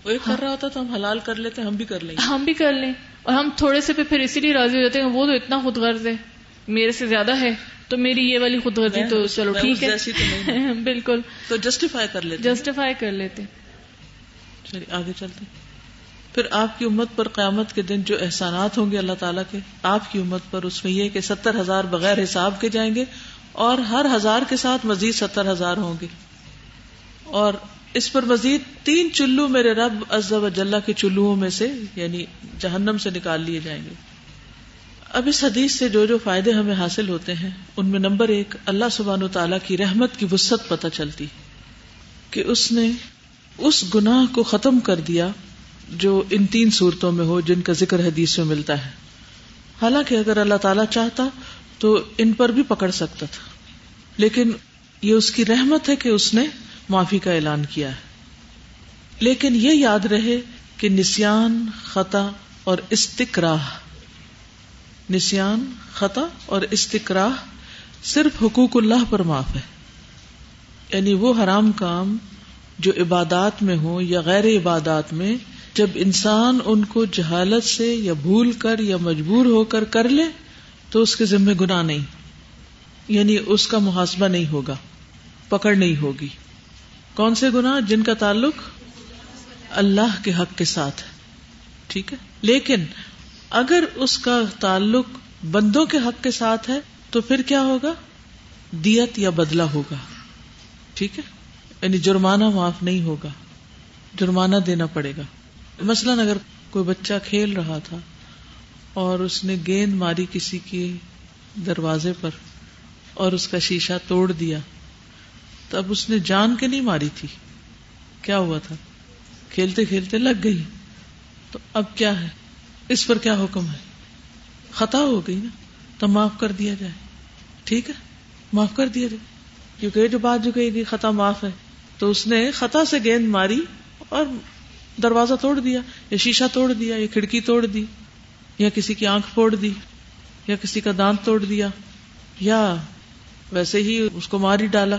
A: وہ ایک کر رہا ہوتا تو ہم حلال کر لیتے ہم بھی کر لیں۔
L: ہم بھی کر لیں۔ اور ہم تھوڑے سے پھر اسی لیے راضی ہو جاتے ہیں وہ تو اتنا خود غرض ہے میرے سے زیادہ ہے تو میری یہ والی خود غرضی تو چلو ٹھیک
A: ہے۔ [LAUGHS]
L: بالکل۔
A: تو جسٹیفائی کر لیتے
L: جسٹیفائی کر لیتے
A: چلیے آگے چلتے پھر آپ کی امت پر قیامت کے دن جو احسانات ہوں گے اللہ تعالیٰ کے، آپ کی امت پر اس میں یہ کہ ستر ہزار بغیر حساب کے جائیں گے اور ہر ہزار کے ساتھ مزید ستر ہزار ہوں گے۔ اور اس پر مزید تین چلو میرے رب و جلہ کے چلو میں سے یعنی جہنم سے نکال لیے جائیں گے۔ اب اس حدیث سے جو جو فائدے ہمیں حاصل ہوتے ہیں، ان میں نمبر ایک، اللہ سبحان و تعالیٰ کی رحمت کی وسط پتہ چلتی، کہ اس نے اس گناہ کو ختم کر دیا جو ان تین صورتوں میں ہو جن کا ذکر حدیث میں ملتا ہے۔ حالانکہ اگر اللہ تعالیٰ چاہتا تو ان پر بھی پکڑ سکتا تھا۔ لیکن یہ اس کی رحمت ہے کہ اس نے معافی کا اعلان کیا ہے۔ لیکن یہ یاد رہے کہ نسان خطا اور استقراہ نسان خطا اور استقراہ صرف حقوق اللہ پر معاف ہے۔ یعنی وہ حرام کام جو عبادات میں ہو یا غیر عبادات میں جب انسان ان کو جہالت سے یا بھول کر یا مجبور ہو کر کر لے تو اس کے ذمے گنا نہیں یعنی اس کا محاسبہ نہیں ہوگا، پکڑ نہیں ہوگی۔ کون سے گنا جن کا تعلق اللہ کے حق کے ساتھ ٹھیک ہے؟ لیکن اگر اس کا تعلق بندوں کے حق کے ساتھ ہے تو پھر کیا ہوگا؟ دیت یا بدلا ہوگا، ٹھیک ہے؟ یعنی جرمانہ معاف نہیں ہوگا، جرمانہ دینا پڑے گا۔ مثلاً اگر کوئی بچہ کھیل رہا تھا اور اس نے گیند ماری کسی کے دروازے پر اور اس کا شیشہ توڑ دیا تو اب اس نے جان کے نہیں ماری تھی۔ کیا ہوا تھا؟ کھیلتے کھیلتے لگ گئی۔ تو اب کیا ہے؟ اس پر کیا حکم ہے؟ خطا ہو گئی نا؟ تو معاف کر دیا جائے۔ ٹھیک ہے؟ معاف کر دیا جائے۔ کیونکہ جو بات جو کہے گی خطا معاف ہے۔ تو اس نے خطا سے گیند ماری اور دروازہ توڑ دیا، یا شیشہ توڑ دیا، یا کھڑکی توڑ دی، یا کسی کی آنکھ پھوڑ دی، یا کسی کا دانت توڑ دیا، یا ویسے ہی اس کو مار ہی ڈالا،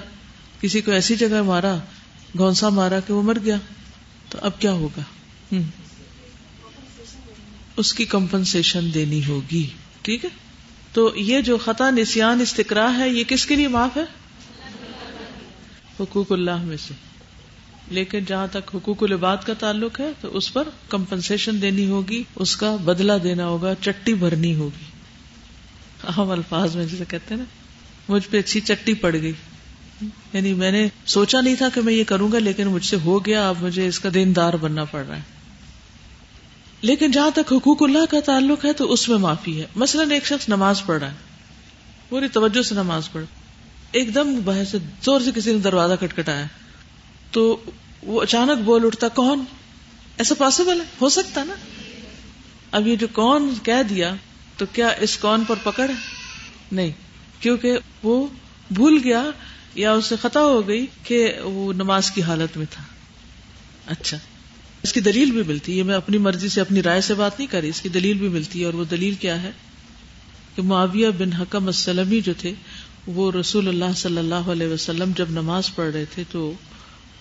A: کسی کو ایسی جگہ مارا گونسا مارا کہ وہ مر گیا، تو اب کیا ہوگا؟ اس کی کمپنسیشن دینی ہوگی، ٹھیک ہے؟ تو یہ جو خطا نسان استقرا ہے، یہ کس کے لیے معاف ہے؟ حقوق اللہ میں سے۔ لیکن جہاں تک حقوق العباد کا تعلق ہے، تو اس پر کمپنسیشن دینی ہوگی، اس کا بدلہ دینا ہوگا، چٹی بھرنی ہوگی۔ اہم الفاظ میں جسے کہتے ہیں نا، مجھ پہ اچھی چٹی پڑ گئی۔ یعنی میں نے سوچا نہیں تھا کہ میں یہ کروں گا، لیکن مجھ سے ہو گیا، اب مجھے اس کا دیندار بننا پڑ رہا ہے۔ لیکن جہاں تک حقوق اللہ کا تعلق ہے، تو اس میں معافی ہے۔ مثلاً ایک شخص نماز پڑھ رہا ہے، پوری توجہ سے نماز پڑھ۔ ایک دم بحث زور سے کسی نے دروازہ کٹکھٹایا۔ تو وہ اچانک بول اٹھتا، کون؟ ایسا پاسبل ہے؟ ہو سکتا نا؟ اب یہ جو کون کہہ دیا، تو کیا اس کون پر پکڑ ہے؟ نہیں، کیونکہ وہ بھول گیا یا اسے خطا ہو گئی کہ وہ نماز کی حالت میں تھا۔ اچھا اس کی دلیل بھی ملتی۔ ہے میں اپنی مرضی سے اپنی رائے سے بات نہیں کری اس کی دلیل بھی ملتی۔ ہے اور وہ دلیل کیا ہے؟ کہ معاویہ بن حکم السلمی جو تھے، وہ رسول اللہ صلی اللہ علیہ وسلم جب نماز پڑھ رہے تھے، تو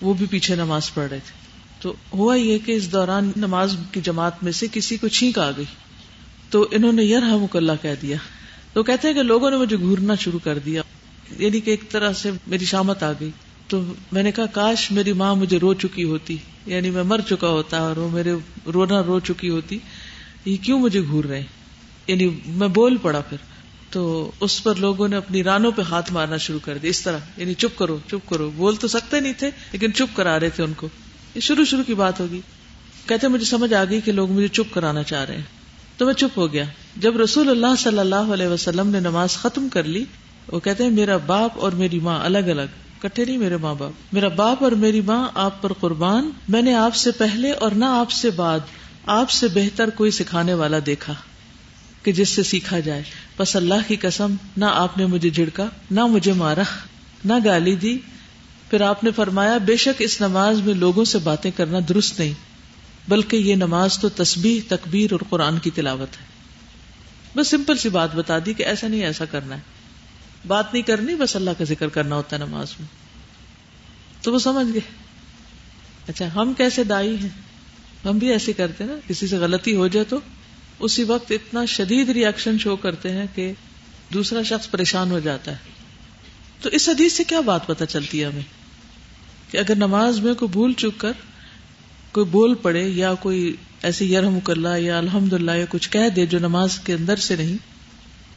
A: وہ بھی پیچھے نماز پڑھ رہے تھے۔ تو ہوا یہ کہ اس دوران نماز کی جماعت میں سے کسی کو چھینک آ گئی۔ تو انہوں نے یار اللہ کہہ دیا۔ تو کہتے ہیں کہ لوگوں نے مجھے گورنا شروع کر دیا۔ یعنی کہ ایک طرح سے میری شامت آ گئی۔ تو میں نے کہا، کاش میری ماں مجھے رو چکی ہوتی۔ یعنی میں مر چکا ہوتا اور وہ میرے رونا رو چکی ہوتی۔ یہ کیوں مجھے گور رہے؟ یعنی میں بول پڑا پھر۔ تو اس پر لوگوں نے اپنی رانوں پہ ہاتھ مارنا شروع کر دیا۔ اس طرح یعنی چپ کرو چپ کرو۔ بول تو سکتے نہیں تھے، لیکن چپ کرا رہے تھے ان کو۔ یہ شروع شروع کی بات ہوگی۔ کہتے مجھے سمجھ آ گئی کہ لوگ مجھے چپ کرانا چاہ رہے ہیں۔ تو میں چپ ہو گیا۔ جب رسول اللہ صلی اللہ علیہ وسلم نے نماز ختم کر لی، وہ کہتے ہیں، میرا باپ اور میری ماں الگ الگ کٹھے نہیں میرے ماں باپ۔ میرا باپ اور میری ماں آپ پر قربان، میں نے آپ سے پہلے اور نہ آپ سے بعد، آپ سے بہتر کوئی سکھانے والا دیکھا۔ کہ جس سے سیکھا جائے۔ بس اللہ کی قسم، نہ آپ نے مجھے جھڑکا، نہ مجھے مارا، نہ گالی دی۔ پھر آپ نے فرمایا، بے شک اس نماز میں لوگوں سے باتیں کرنا درست نہیں، بلکہ یہ نماز تو تسبیح، تکبیر اور قرآن کی تلاوت ہے۔ بس سمپل سی بات بتا دی کہ ایسا نہیں، ایسا کرنا ہے۔ بات نہیں کرنی، بس اللہ کا ذکر کرنا ہوتا ہے نماز میں۔ تو وہ سمجھ گئے۔ اچھا ہم کیسے دائی ہیں؟ ہم بھی ایسے کرتے نا، کسی سے غلطی ہو جائے تو اسی وقت اتنا شدید ریئیکشن شو کرتے ہیں کہ دوسرا شخص پریشان ہو جاتا ہے۔ تو اس حدیث سے کیا بات پتہ چلتی ہے ہمیں؟ کہ اگر نماز میں کوئی بھول چک کر کوئی بول پڑے یا کوئی ایسے یرحم اللہ یا الحمد للہ یا کچھ کہہ دے جو نماز کے اندر سے نہیں،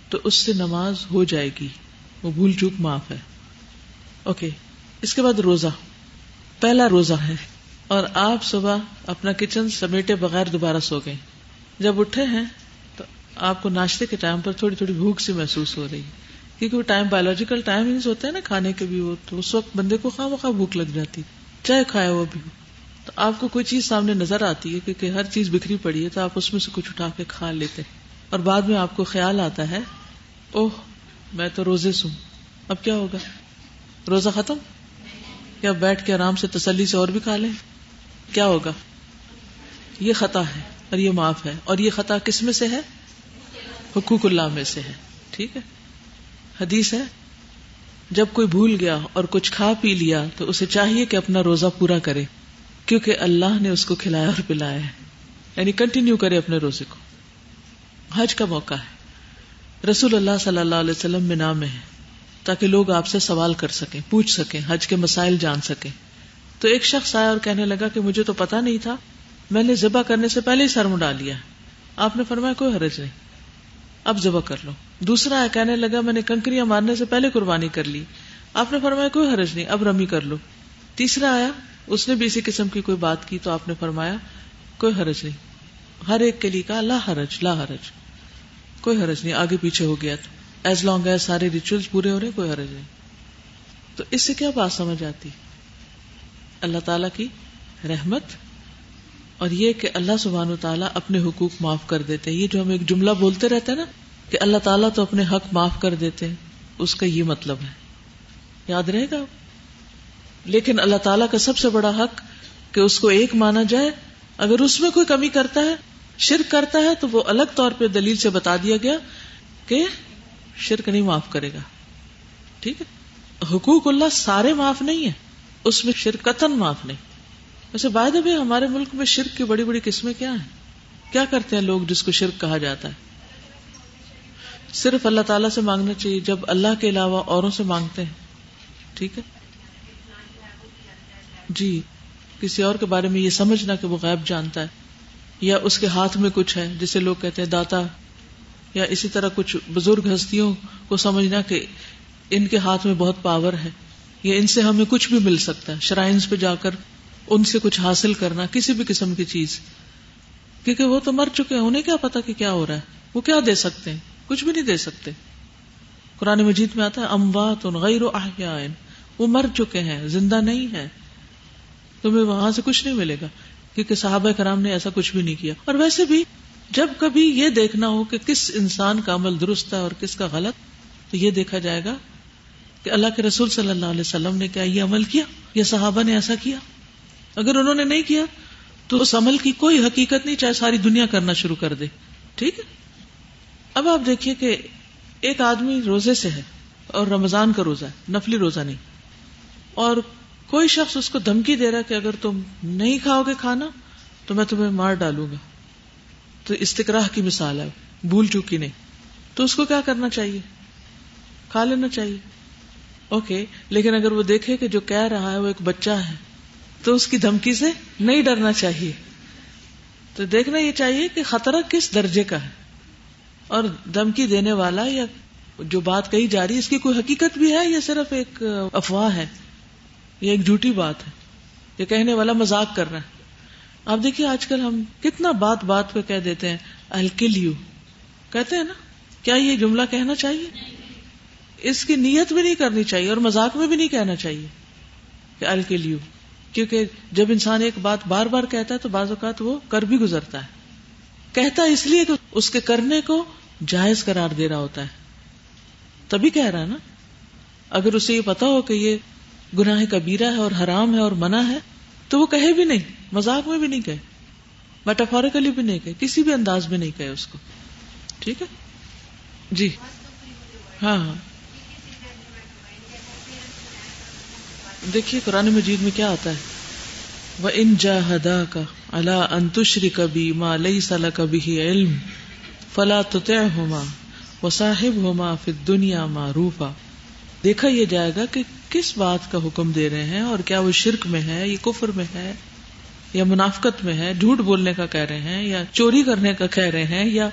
A: تو اس سے نماز ہو جائے گی۔ وہ بھول چوک معاف ہے۔ اوکے، اس کے بعد روزہ۔ پہلا روزہ ہے اور آپ صبح اپنا کچن سمیٹے بغیر دوبارہ سو گئے۔ جب اٹھے ہیں تو آپ کو ناشتے کے ٹائم پر تھوڑی تھوڑی بھوک سی محسوس ہو رہی ہے۔ کیونکہ وہ ٹائم بایولوجیکل ٹائم ہوتے ہیں نا کھانے کے بھی، وہ تو اس وقت بندے کو خواہ مخواہ بھوک لگ جاتی۔ چاہے کھائے وہ بھی۔ تو آپ کو کوئی چیز سامنے نظر آتی ہے کیونکہ ہر چیز بکھری پڑی ہے، تو آپ اس میں سے کچھ اٹھا کے کھا لیتے اور بعد میں آپ کو خیال آتا ہے، اوہ، میں تو روزے سوں۔ اب کیا ہوگا؟ روزہ ختم؟ کیا بیٹھ کے آرام سے تسلی سے اور بھی کھا لیں؟ کیا ہوگا؟ یہ خطا ہے۔ اور یہ معاف ہے اور یہ خطا کس میں سے ہے؟ حقوق اللہ میں سے ہے۔ ٹھیک ہے؟ حدیث ہے، جب کوئی بھول گیا اور کچھ کھا پی لیا تو اسے چاہیے کہ اپنا روزہ پورا کرے، کیونکہ اللہ نے اس کو کھلایا اور پلایا ہے۔ یعنی کنٹینیو کرے اپنے روزے کو۔ حج کا موقع ہے۔ رسول اللہ صلی اللہ علیہ وسلم میں نام ہے تاکہ لوگ آپ سے سوال کر سکیں، پوچھ سکیں، حج کے مسائل جان سکیں۔ تو ایک شخص آیا اور کہنے لگا کہ مجھے تو پتا نہیں تھا میں نے ذبح کرنے سے پہلے ہی سر مڈا لیا آپ نے فرمایا کوئی حرج نہیں۔ اب ذبح کر لو۔ دوسرا آیا، کہنے لگا، میں نے کنکریاں مارنے سے پہلے قربانی کر لی۔ آپ نے فرمایا کوئی حرج نہیں، اب رمی کر لو۔ تیسرا آیا، اس نے بھی اسی قسم کی کوئی بات کی تو آپ نے فرمایا کوئی حرج نہیں۔ ہر ایک کے لیے کہا، لا حرج لا حرج۔ کوئی حرج نہیں، آگے پیچھے ہو گیا تو۔ ایز لانگ ایز سارے ریچولس پورے ہو رہے کوئی حرج نہیں۔ تو اس سے کیا بات سمجھ آتی؟ اللہ تعالی کی رحمت اور یہ کہ اللہ سبحان و تعالیٰ اپنے حقوق معاف کر دیتے ہیں۔ یہ جو ہم ایک جملہ بولتے رہتے ہیں نا کہ اللہ تعالیٰ تو اپنے حق معاف کر دیتے اس کا یہ مطلب ہے۔ یاد رہے گا؟ لیکن اللہ تعالیٰ کا سب سے بڑا حق کہ اس کو ایک مانا جائے۔ اگر اس میں کوئی کمی کرتا ہے، شرک کرتا ہے، تو وہ الگ طور پہ دلیل سے بتا دیا گیا کہ شرک نہیں معاف کرے گا۔ ٹھیک ہے؟ حقوق اللہ سارے معاف نہیں ہے اس میں شرکتن معاف نہیں۔ ویسے بائد بھی ہمارے ملک میں شرک کی بڑی بڑی قسمیں کیا ہیں؟ کیا کرتے ہیں لوگ جس کو شرک کہا جاتا ہے؟ صرف اللہ تعالیٰ سے مانگنا چاہیے، جب اللہ کے علاوہ اوروں سے مانگتے ہیں۔ ٹھیک ہے؟ جی کسی اور کے بارے میں یہ سمجھنا کہ وہ غیب جانتا ہے، یا اس کے ہاتھ میں کچھ ہے، جسے لوگ کہتے ہیں داتا، یا اسی طرح کچھ بزرگ ہستیوں کو سمجھنا کہ ان کے ہاتھ میں بہت پاور ہے، یا ان سے ہمیں کچھ بھی مل سکتا ہے۔ شرائنس پہ جا کر ان سے کچھ حاصل کرنا کسی بھی قسم کی چیز۔ کیونکہ وہ تو مر چکے ہیں، انہیں کیا پتا کہ کیا ہو رہا ہے؟ وہ کیا دے سکتے ہیں؟ کچھ بھی نہیں دے سکتے۔ قرآن مجید میں آتا ہے اموات غیر وہ مر چکے ہیں، زندہ نہیں ہے تمہیں وہاں سے کچھ نہیں ملے گا۔ کیونکہ صحابہ کرام نے ایسا کچھ بھی نہیں کیا۔ اور ویسے بھی، جب کبھی یہ دیکھنا ہو کہ کس انسان کا عمل درست ہے اور کس کا غلط، تو یہ دیکھا جائے گا کہ اللہ کے رسول صلی اللہ علیہ وسلم نے کیا، یہ عمل کیا؟ یا صحابہ نے ایسا کیا؟ اگر انہوں نے نہیں کیا تو اس عمل کی کوئی حقیقت نہیں، چاہے ساری دنیا کرنا شروع کر دے۔ ٹھیک ہے؟ اب آپ دیکھیے کہ ایک آدمی روزے سے ہے اور رمضان کا روزہ ہے، نفلی روزہ نہیں۔ اور کوئی شخص اس کو دھمکی دے رہا کہ اگر تم نہیں کھاؤ گے کھانا تو میں تمہیں مار ڈالوں گا۔ تو استقراہ کی مثال ہے، بھول چکی نہیں۔ تو اس کو کیا کرنا چاہیے؟ کھا لینا چاہیے۔ اوکے، لیکن اگر وہ دیکھے کہ جو کہہ رہا ہے وہ ایک بچہ ہے تو اس کی دھمکی سے نہیں ڈرنا چاہیے۔ تو دیکھنا یہ چاہیے کہ خطرہ کس درجے کا ہے۔ اور دھمکی دینے والا یا جو بات کہی جا رہی ہے، اس کی کوئی حقیقت بھی ہے یا صرف ایک افواہ ہے؟ یہ ایک جھوٹی بات ہے۔ یہ کہنے والا مزاق کر رہا ہے۔ آپ دیکھیے آج کل ہم کتنا بات بات پہ کہہ دیتے ہیں الکل یو کہتے ہیں نا؟ کیا یہ جملہ کہنا چاہیے؟ اس کی نیت بھی نہیں کرنی چاہیے اور مزاق میں بھی نہیں کہنا چاہیے کہ الکل یو کیونکہ جب انسان ایک بات بار بار کہتا ہے تو بعض اوقات وہ کر بھی گزرتا ہے۔ کہتا ہے اس لیے کہ اس کے کرنے کو جائز قرار دے رہا ہوتا ہے۔ تبھی کہہ رہا ہے نا۔ اگر اسے یہ پتا ہو کہ یہ گناہ کبیرہ ہے اور حرام ہے اور منع ہے، تو وہ کہے بھی نہیں۔ مزاق میں بھی نہیں کہے۔ میٹافوریکلی بھی نہیں کہے۔ کسی بھی انداز میں نہیں کہے اس کو۔ ٹھیک ہے؟ جی۔ ہاں ہاں۔ دیکھیے قرآن مجید میں کیا آتا ہے؟ وہ ان جا ہدا کا اللہ انتشری کبھی ماں لئی سلا کبھی علم فلا تو ہوما وصاحب ہوما فت دنیا معروفا دیکھا یہ جائے گا کہ کس بات کا حکم دے رہے ہیں اور کیا وہ شرک میں ہے یہ کفر میں ہے یا منافقت میں ہے، جھوٹ بولنے کا کہہ رہے ہیں یا چوری کرنے کا کہہ رہے ہیں یا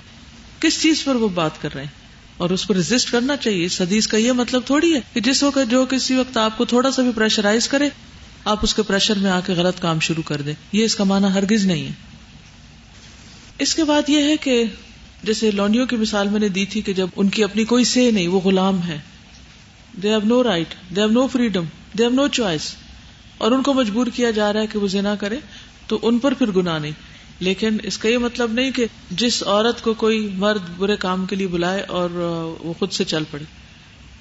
A: کس چیز پر وہ بات کر رہے ہیں؟ اور اس پر ریزسٹ کرنا چاہیے۔ اس حدیث کا یہ مطلب تھوڑی ہے کہ جس وقت جو کسی وقت آپ کو تھوڑا سا بھی پریشرائز کرے، آپ اس کے پریشر میں آ کے غلط کام شروع کر دیں۔ یہ اس کا معنی ہرگز نہیں ہے۔ اس کے بعد یہ ہے کہ جیسے لونڈیوں کی مثال میں نے دی تھی کہ جب ان کی اپنی کوئی سے نہیں، وہ غلام ہے۔ They have no right they have no freedom they have no choice اور ان کو مجبور کیا جا رہا ہے کہ وہ زنا کرے، تو ان پر پھر گنا نہیں۔ لیکن اس کا یہ مطلب نہیں کہ جس عورت کو کوئی مرد برے کام کے لیے بلائے اور وہ خود سے چل پڑے۔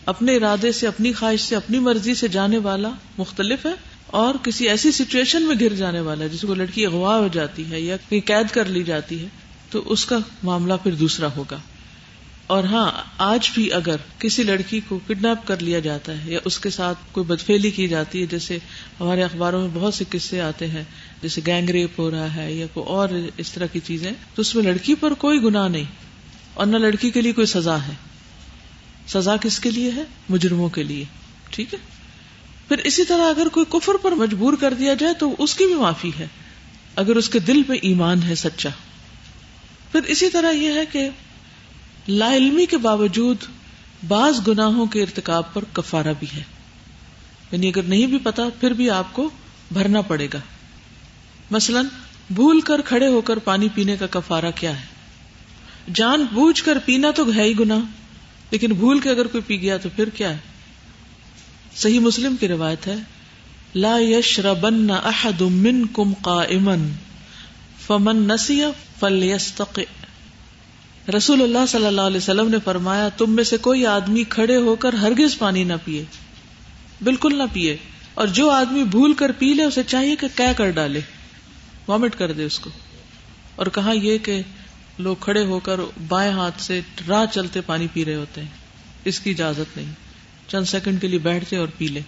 A: اپنے ارادے سے، اپنی خواہش سے، اپنی مرضی سے جانے والا مختلف ہے اور کسی ایسی سچویشن میں گر جانے والا ہے جس کو لڑکی اغوا ہو جاتی ہے یا کہیں قید کر لی جاتی ہے، تو اس کا معاملہ پھر دوسرا ہوگا۔ اور ہاں آج بھی اگر کسی لڑکی کو کڈنیپ کر لیا جاتا ہے یا اس کے ساتھ کوئی بدفیلی کی جاتی ہے، جیسے ہمارے اخباروں میں بہت سے قصے آتے ہیں۔ جیسے گینگ ریپ ہو رہا ہے یا کوئی اور اس طرح کی چیزیں، تو اس میں لڑکی پر کوئی گنا نہیں، اور نہ لڑکی کے لیے کوئی سزا ہے۔ سزا کس کے لیے ہے؟ مجرموں کے لیے، ٹھیک ہے؟ پھر اسی طرح اگر کوئی کفر پر مجبور کر دیا جائے تو اس کی بھی معافی ہے، اگر اس کے دل پہ ایمان ہے سچا۔ پھر اسی طرح یہ ہے کہ لا علمی کے باوجود بعض گناہوں کے ارتکاب پر کفارہ بھی ہے۔ یعنی اگر نہیں بھی پتا، پھر بھی آپ کو بھرنا پڑے گا۔ مثلا، بھول کر کھڑے ہو کر پانی پینے کا کفارہ کیا ہے؟ جان بوجھ کر پینا تو ہے ہی گنا لیکن بھول کے اگر کوئی پی گیا تو پھر کیا ہے؟ صحیح مسلم کی روایت ہے، لا یشربن احد منکم قائما، فمن نسی فلیستقع۔ رسول اللہ صلی اللہ علیہ وسلم نے فرمایا، تم میں سے کوئی آدمی کھڑے ہو کر ہرگز پانی نہ پیے۔ بالکل نہ پیے۔ اور جو آدمی بھول کر پی لے، اسے چاہیے کہ کیا کر ڈالے۔ وامٹ کر دے اس کو۔ اور کہا یہ کہ لوگ کھڑے ہو کر بائیں ہاتھ سے راہ چلتے پانی پی رہے ہوتے ہیں۔ اس کی اجازت نہیں۔ چند سیکنڈ کے لیے بیٹھتے اور پی لے۔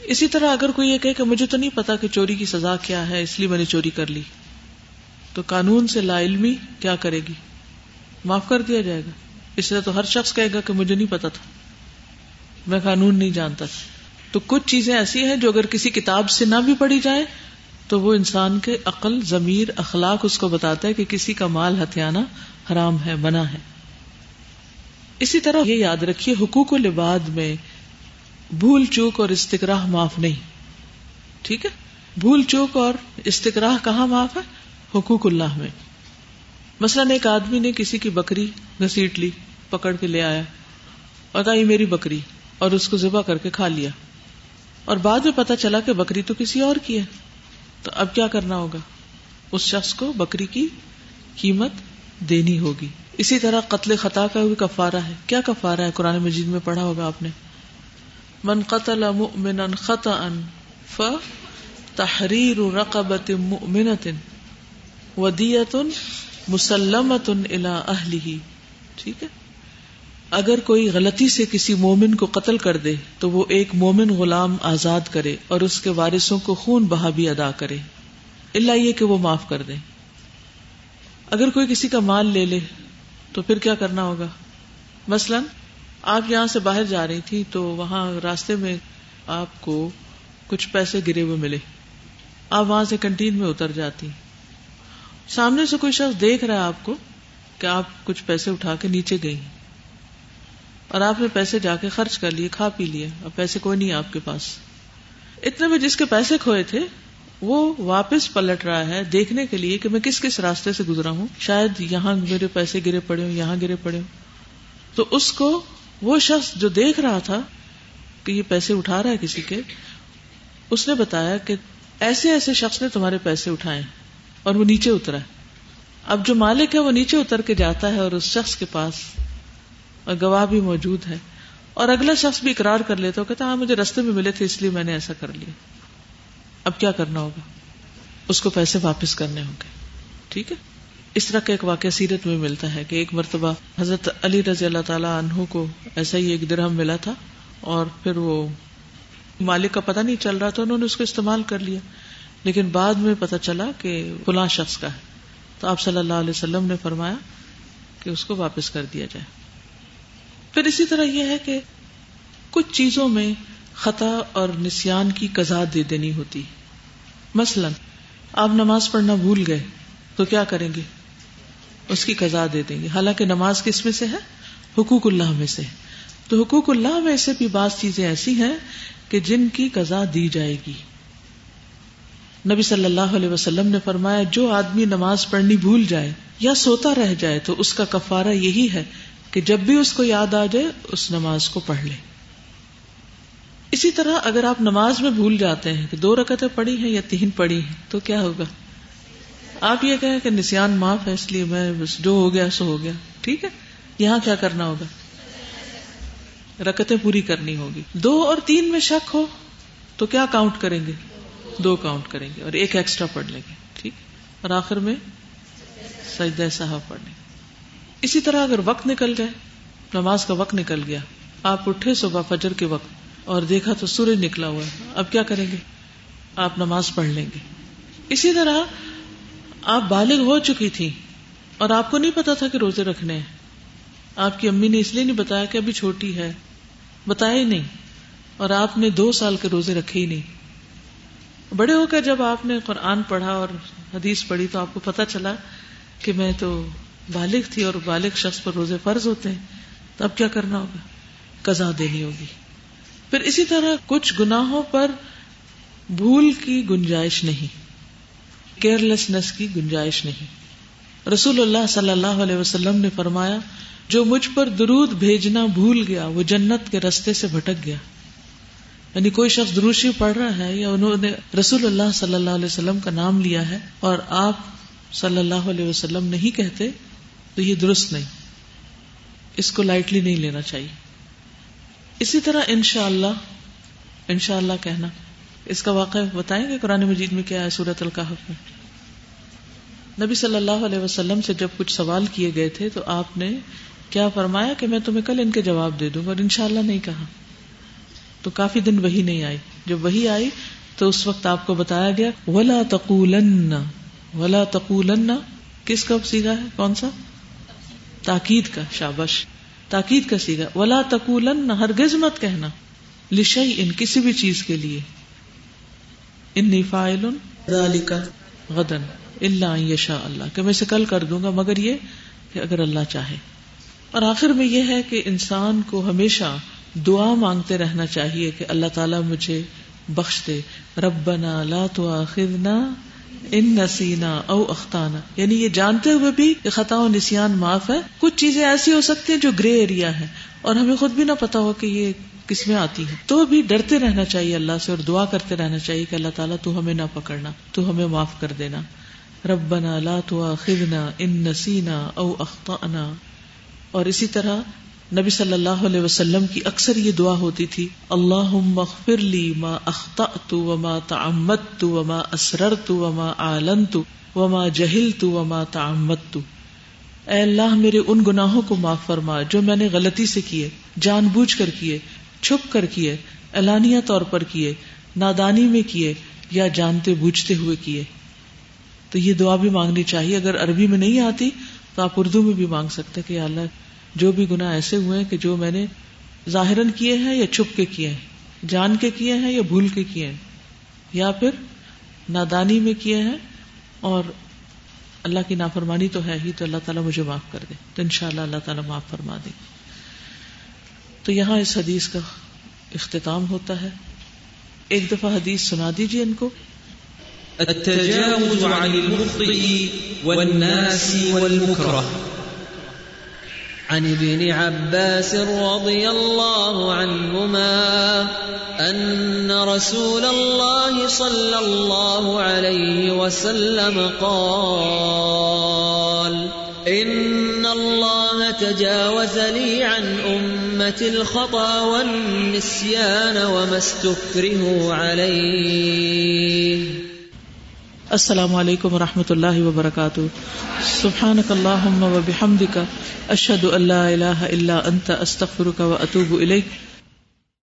A: اسی طرح اگر کوئی یہ کہ کہ مجھے تو نہیں پتا کہ چوری کی سزا کیا ہے، اس لیے میں نے چوری کر لی۔ تو قانون سے لا علمی کیا کرے گی؟ معاف کر دیا جائے گا۔ اس طرح تو ہر شخص کہے گا کہ مجھے نہیں پتا تھا۔ میں قانون نہیں جانتا۔ تھا تو کچھ چیزیں ایسی ہیں جو اگر کسی کتاب سے نہ بھی پڑھی جائے تو وہ انسان کے عقل، ضمیر، اخلاق اس کو بتاتا ہے کہ کسی کا مال ہتھیانا حرام ہے منع ہے۔ اسی طرح یہ یاد رکھیے، حقوق و لباد میں بھول چوک اور استقراہ معاف نہیں۔ ٹھیک ہے؟ بھول چوک اور استقراہ کہاں معاف ہے؟ حقوق اللہ میں۔ مثلاً ایک آدمی نے کسی کی بکری گسیٹ لی، پکڑ کے لے آیا اور یہ میری بکری اور اس کو ذبح کر کے کھا لیا۔ اور بعد میں پتا چلا کہ بکری تو کسی اور کی ہے۔ تو اب کیا کرنا ہوگا؟ اس شخص کو بکری کی قیمت دینی ہوگی۔ اسی طرح قتل خطا کا بھی کفارہ ہے۔ کیا کفارہ ہے؟ قرآن مجید میں پڑھا ہوگا آپ نے۔ من قتل مؤمنا خطا ف تحریر رقبت مؤمنة ودیت مسلمت الا اہلی ٹھیک ہے؟ اگر کوئی غلطی سے کسی مومن کو قتل کر دے، تو وہ ایک مومن غلام آزاد کرے اور اس کے وارثوں کو خون بہا بھی ادا کرے۔ اللہ یہ کہ وہ معاف کر دے۔ اگر کوئی کسی کا مال لے لے، تو پھر کیا کرنا ہوگا؟ مثلا، آپ یہاں سے باہر جا رہی تھی، تو وہاں راستے میں آپ کو کچھ پیسے گرے ہوئے ملے۔ آپ وہاں سے کنٹین میں اتر جاتی۔ سامنے سے کوئی شخص دیکھ رہا ہے آپ کو کہ آپ کچھ پیسے اٹھا کے نیچے گئی اور آپ نے پیسے جا کے خرچ کر لیے، کھا پی لیے اور پیسے کوئی نہیں آپ کے پاس۔ اتنے میں جس کے پیسے کھوئے تھے، وہ واپس پلٹ رہا ہے دیکھنے کے لیے کہ میں کس کس راستے سے گزرا ہوں۔ شاید یہاں میرے پیسے گرے پڑے ہوں، یہاں گرے پڑے ہوں۔ تو اس کو وہ شخص جو دیکھ رہا تھا کہ یہ پیسے اٹھا رہا ہے کسی کے، اس نے بتایا کہ ایسے ایسے شخص نے تمہارے پیسے اٹھائے اور وہ نیچے اترا ہے۔ اب جو مالک ہے وہ نیچے اتر کے جاتا ہے اور اس شخص کے پاس اور گواہ بھی موجود ہے۔ اور اگلا شخص بھی اقرار کر لیتا کہتا ہاں مجھے رستے میں ملے تھے، اس لیے میں نے ایسا کر لیا۔ اب کیا کرنا ہوگا؟ اس کو پیسے واپس کرنے ہوں گے۔ ٹھیک ہے؟ اس طرح کا ایک واقعہ سیرت میں ملتا ہے کہ ایک مرتبہ حضرت علی رضی اللہ تعالی عنہ کو ایسا ہی ایک درہم ملا تھا، اور پھر وہ مالک کا پتہ نہیں چل رہا تھا، انہوں نے اس کو استعمال کر لیا۔ لیکن بعد میں پتا چلا کہ فلاں شخص کا ہے۔ تو آپ صلی اللہ علیہ وسلم نے فرمایا کہ اس کو واپس کر دیا جائے۔ پھر اسی طرح یہ ہے کہ کچھ چیزوں میں خطا اور نسیان کی قزا دے دینی ہوتی مثلا، آپ نماز پڑھنا بھول گئے تو کیا کریں گے؟ اس کی قزا دے دیں گے۔ حالانکہ نماز کس میں سے ہے؟ حقوق اللہ میں سے۔ تو حقوق اللہ میں سے بھی بعض چیزیں ایسی ہیں کہ جن کی قزا دی جائے گی۔ نبی صلی اللہ علیہ وسلم نے فرمایا، جو آدمی نماز پڑھنی بھول جائے یا سوتا رہ جائے تو اس کا کفارہ یہی ہے کہ جب بھی اس کو یاد آ جائے، اس نماز کو پڑھ لے۔ اسی طرح اگر آپ نماز میں بھول جاتے ہیں کہ دو رکعتیں پڑھی ہیں یا تین پڑھی ہیں، تو کیا ہوگا؟ آپ یہ کہیں کہ نسان معاف ہے، اس لیے میں بس جو ہو گیا سو ہو گیا۔ ٹھیک ہے؟ یہاں کیا کرنا ہوگا؟ رکتیں پوری کرنی ہوگی۔ دو اور تین میں شک ہو، تو کیا کاؤنٹ کریں گے؟ دو کاؤنٹ کریں گے اور ایک ایکسٹرا پڑھ لیں گے۔ ٹھیک؟ اور آخر میں سجدہ صاحب پڑھنے۔ اسی طرح اگر وقت نکل جائے نماز کا وقت نکل گیا، آپ اٹھے صبح فجر کے وقت اور دیکھا تو سورج نکلا ہوا ہے، اب کیا کریں گے؟ آپ نماز پڑھ لیں گے۔ اسی طرح آپ بالغ ہو چکی تھی اور آپ کو نہیں پتا تھا کہ روزے رکھنے ہیں۔ آپ کی امی نے اس لیے نہیں بتایا کہ ابھی چھوٹی ہے۔ بتایا ہی نہیں اور آپ نے دو سال کے روزے رکھے ہی نہیں۔ بڑے ہو کر جب آپ نے قرآن پڑھا اور حدیث پڑھی تو آپ کو پتا چلا کہ میں تو بالغ تھی اور بالغ شخص پر روزے فرض ہوتے ہیں، تو اب کیا کرنا ہوگا؟ قزا دینی ہوگی۔ پھر اسی طرح کچھ گناہوں پر بھول کی گنجائش نہیں کیئر لیسنس کی گنجائش نہیں۔ رسول اللہ صلی اللہ علیہ وسلم نے فرمایا، جو مجھ پر درود بھیجنا بھول گیا، وہ جنت کے رستے سے بھٹک گیا۔ یعنی کوئی شخص دروشی پڑھ رہا ہے یا انہوں نے رسول اللہ صلی اللہ علیہ وسلم کا نام لیا ہے اور آپ صلی اللہ علیہ وسلم نہیں کہتے تو یہ درست نہیں۔ اس کو لائٹلی نہیں لینا چاہیے۔ اسی طرح انشاء اللہ ان شاء اللہ کہنا۔ اس کا واقعہ بتائیں گے قرآن مجید میں کیا ہے سورت القحف میں۔ نبی صلی اللہ علیہ وسلم سے جب کچھ سوال کیے گئے تھے تو آپ نے کیا فرمایا کہ میں تمہیں کل ان کے جواب دے دوں گا اور انشاءاللہ نہیں کہا۔ تو کافی دن وہی نہیں آئی۔ جب وہی آئی تو اس وقت آپ کو بتایا گیا، ولا تقولن ولا تقولن۔ کس کا سیگا ہے؟ کون سا؟ تاکید کا شابش، تاکید کا سیگا، ولا تقولن، ہرگز مت کہنا۔ لشئی ان کسی بھی چیز کے لیے۔ انی فائل غدن اللہ یشا اللہ کہ میں اسے کل کر دوں گا، مگر یہ کہ اگر اللہ چاہے۔ اور آخر میں یہ ہے کہ انسان کو ہمیشہ دعا مانگتے رہنا چاہیے کہ اللہ تعالیٰ مجھے بخش دے۔ ربنا لا تو ان نسینا او اختانا۔ یعنی یہ جانتے ہوئے بھی کہ خطا و نسیان معاف ہے۔ کچھ چیزیں ایسی ہو سکتی ہیں جو گرے ایریا ہے اور ہمیں خود بھی نہ پتا ہو کہ یہ کس میں آتی ہے تو بھی ڈرتے رہنا چاہیے اللہ سے اور دعا کرتے رہنا چاہیے کہ اللہ تعالیٰ تو ہمیں نہ پکڑنا، تو ہمیں معاف کر دینا۔ ربنا لا تؤاخذنا ان نسینا او اخطأنا اور اسی طرح نبی صلی اللہ علیہ وسلم کی اکثر یہ دعا ہوتی تھی اللہ مغفر لی ما اخطأت وما تعمدت وما اسررت وما اعلنت وما جہلت وما تعمدت. اے اللہ، میرے ان گناہوں کو معاف فرما، جو میں نے غلطی سے کیے، جان بوجھ کر کیے، چھپ کر کیے، اعلانیہ طور پر کیے، نادانی میں کیے یا جانتے بوجھتے ہوئے کیے۔ تو یہ دعا بھی مانگنی چاہیے، اگر عربی میں نہیں آتی تو آپ اردو میں بھی مانگ سکتے کہ اللہ جو بھی گناہ ایسے ہوئے ہیں کہ جو میں نے ظاہراً کیے ہیں یا چھپ کے کیے ہیں، جان کے کیے ہیں یا بھول کے کیے ہیں، یا پھر نادانی میں کیے ہیں اور اللہ کی نافرمانی تو ہے ہی، تو اللہ تعالیٰ مجھے معاف کر دے۔ تو ان شاء اللہ اللہ تعالیٰ معاف فرما دے۔ تو یہاں اس حدیث کا اختتام ہوتا ہے۔ ایک دفعہ حدیث سنا دیجیے ان کو۔
B: التجاوز عن المخطئ والناس والمكره۔
C: عن ابن عباس رضي الله عنهما أن رسول الله صلى الله عليه وسلم قال، إن الله تجاوز لي عن أمة الخطا والنسيان وما استكرهوا عليه.
A: السلام علیکم و رحمۃ اللہ وبرکاتہ۔ سبحان اللہ و بحمد اشہد ان اللہ اللہ الا انت، استغفرک و اطوب الیک۔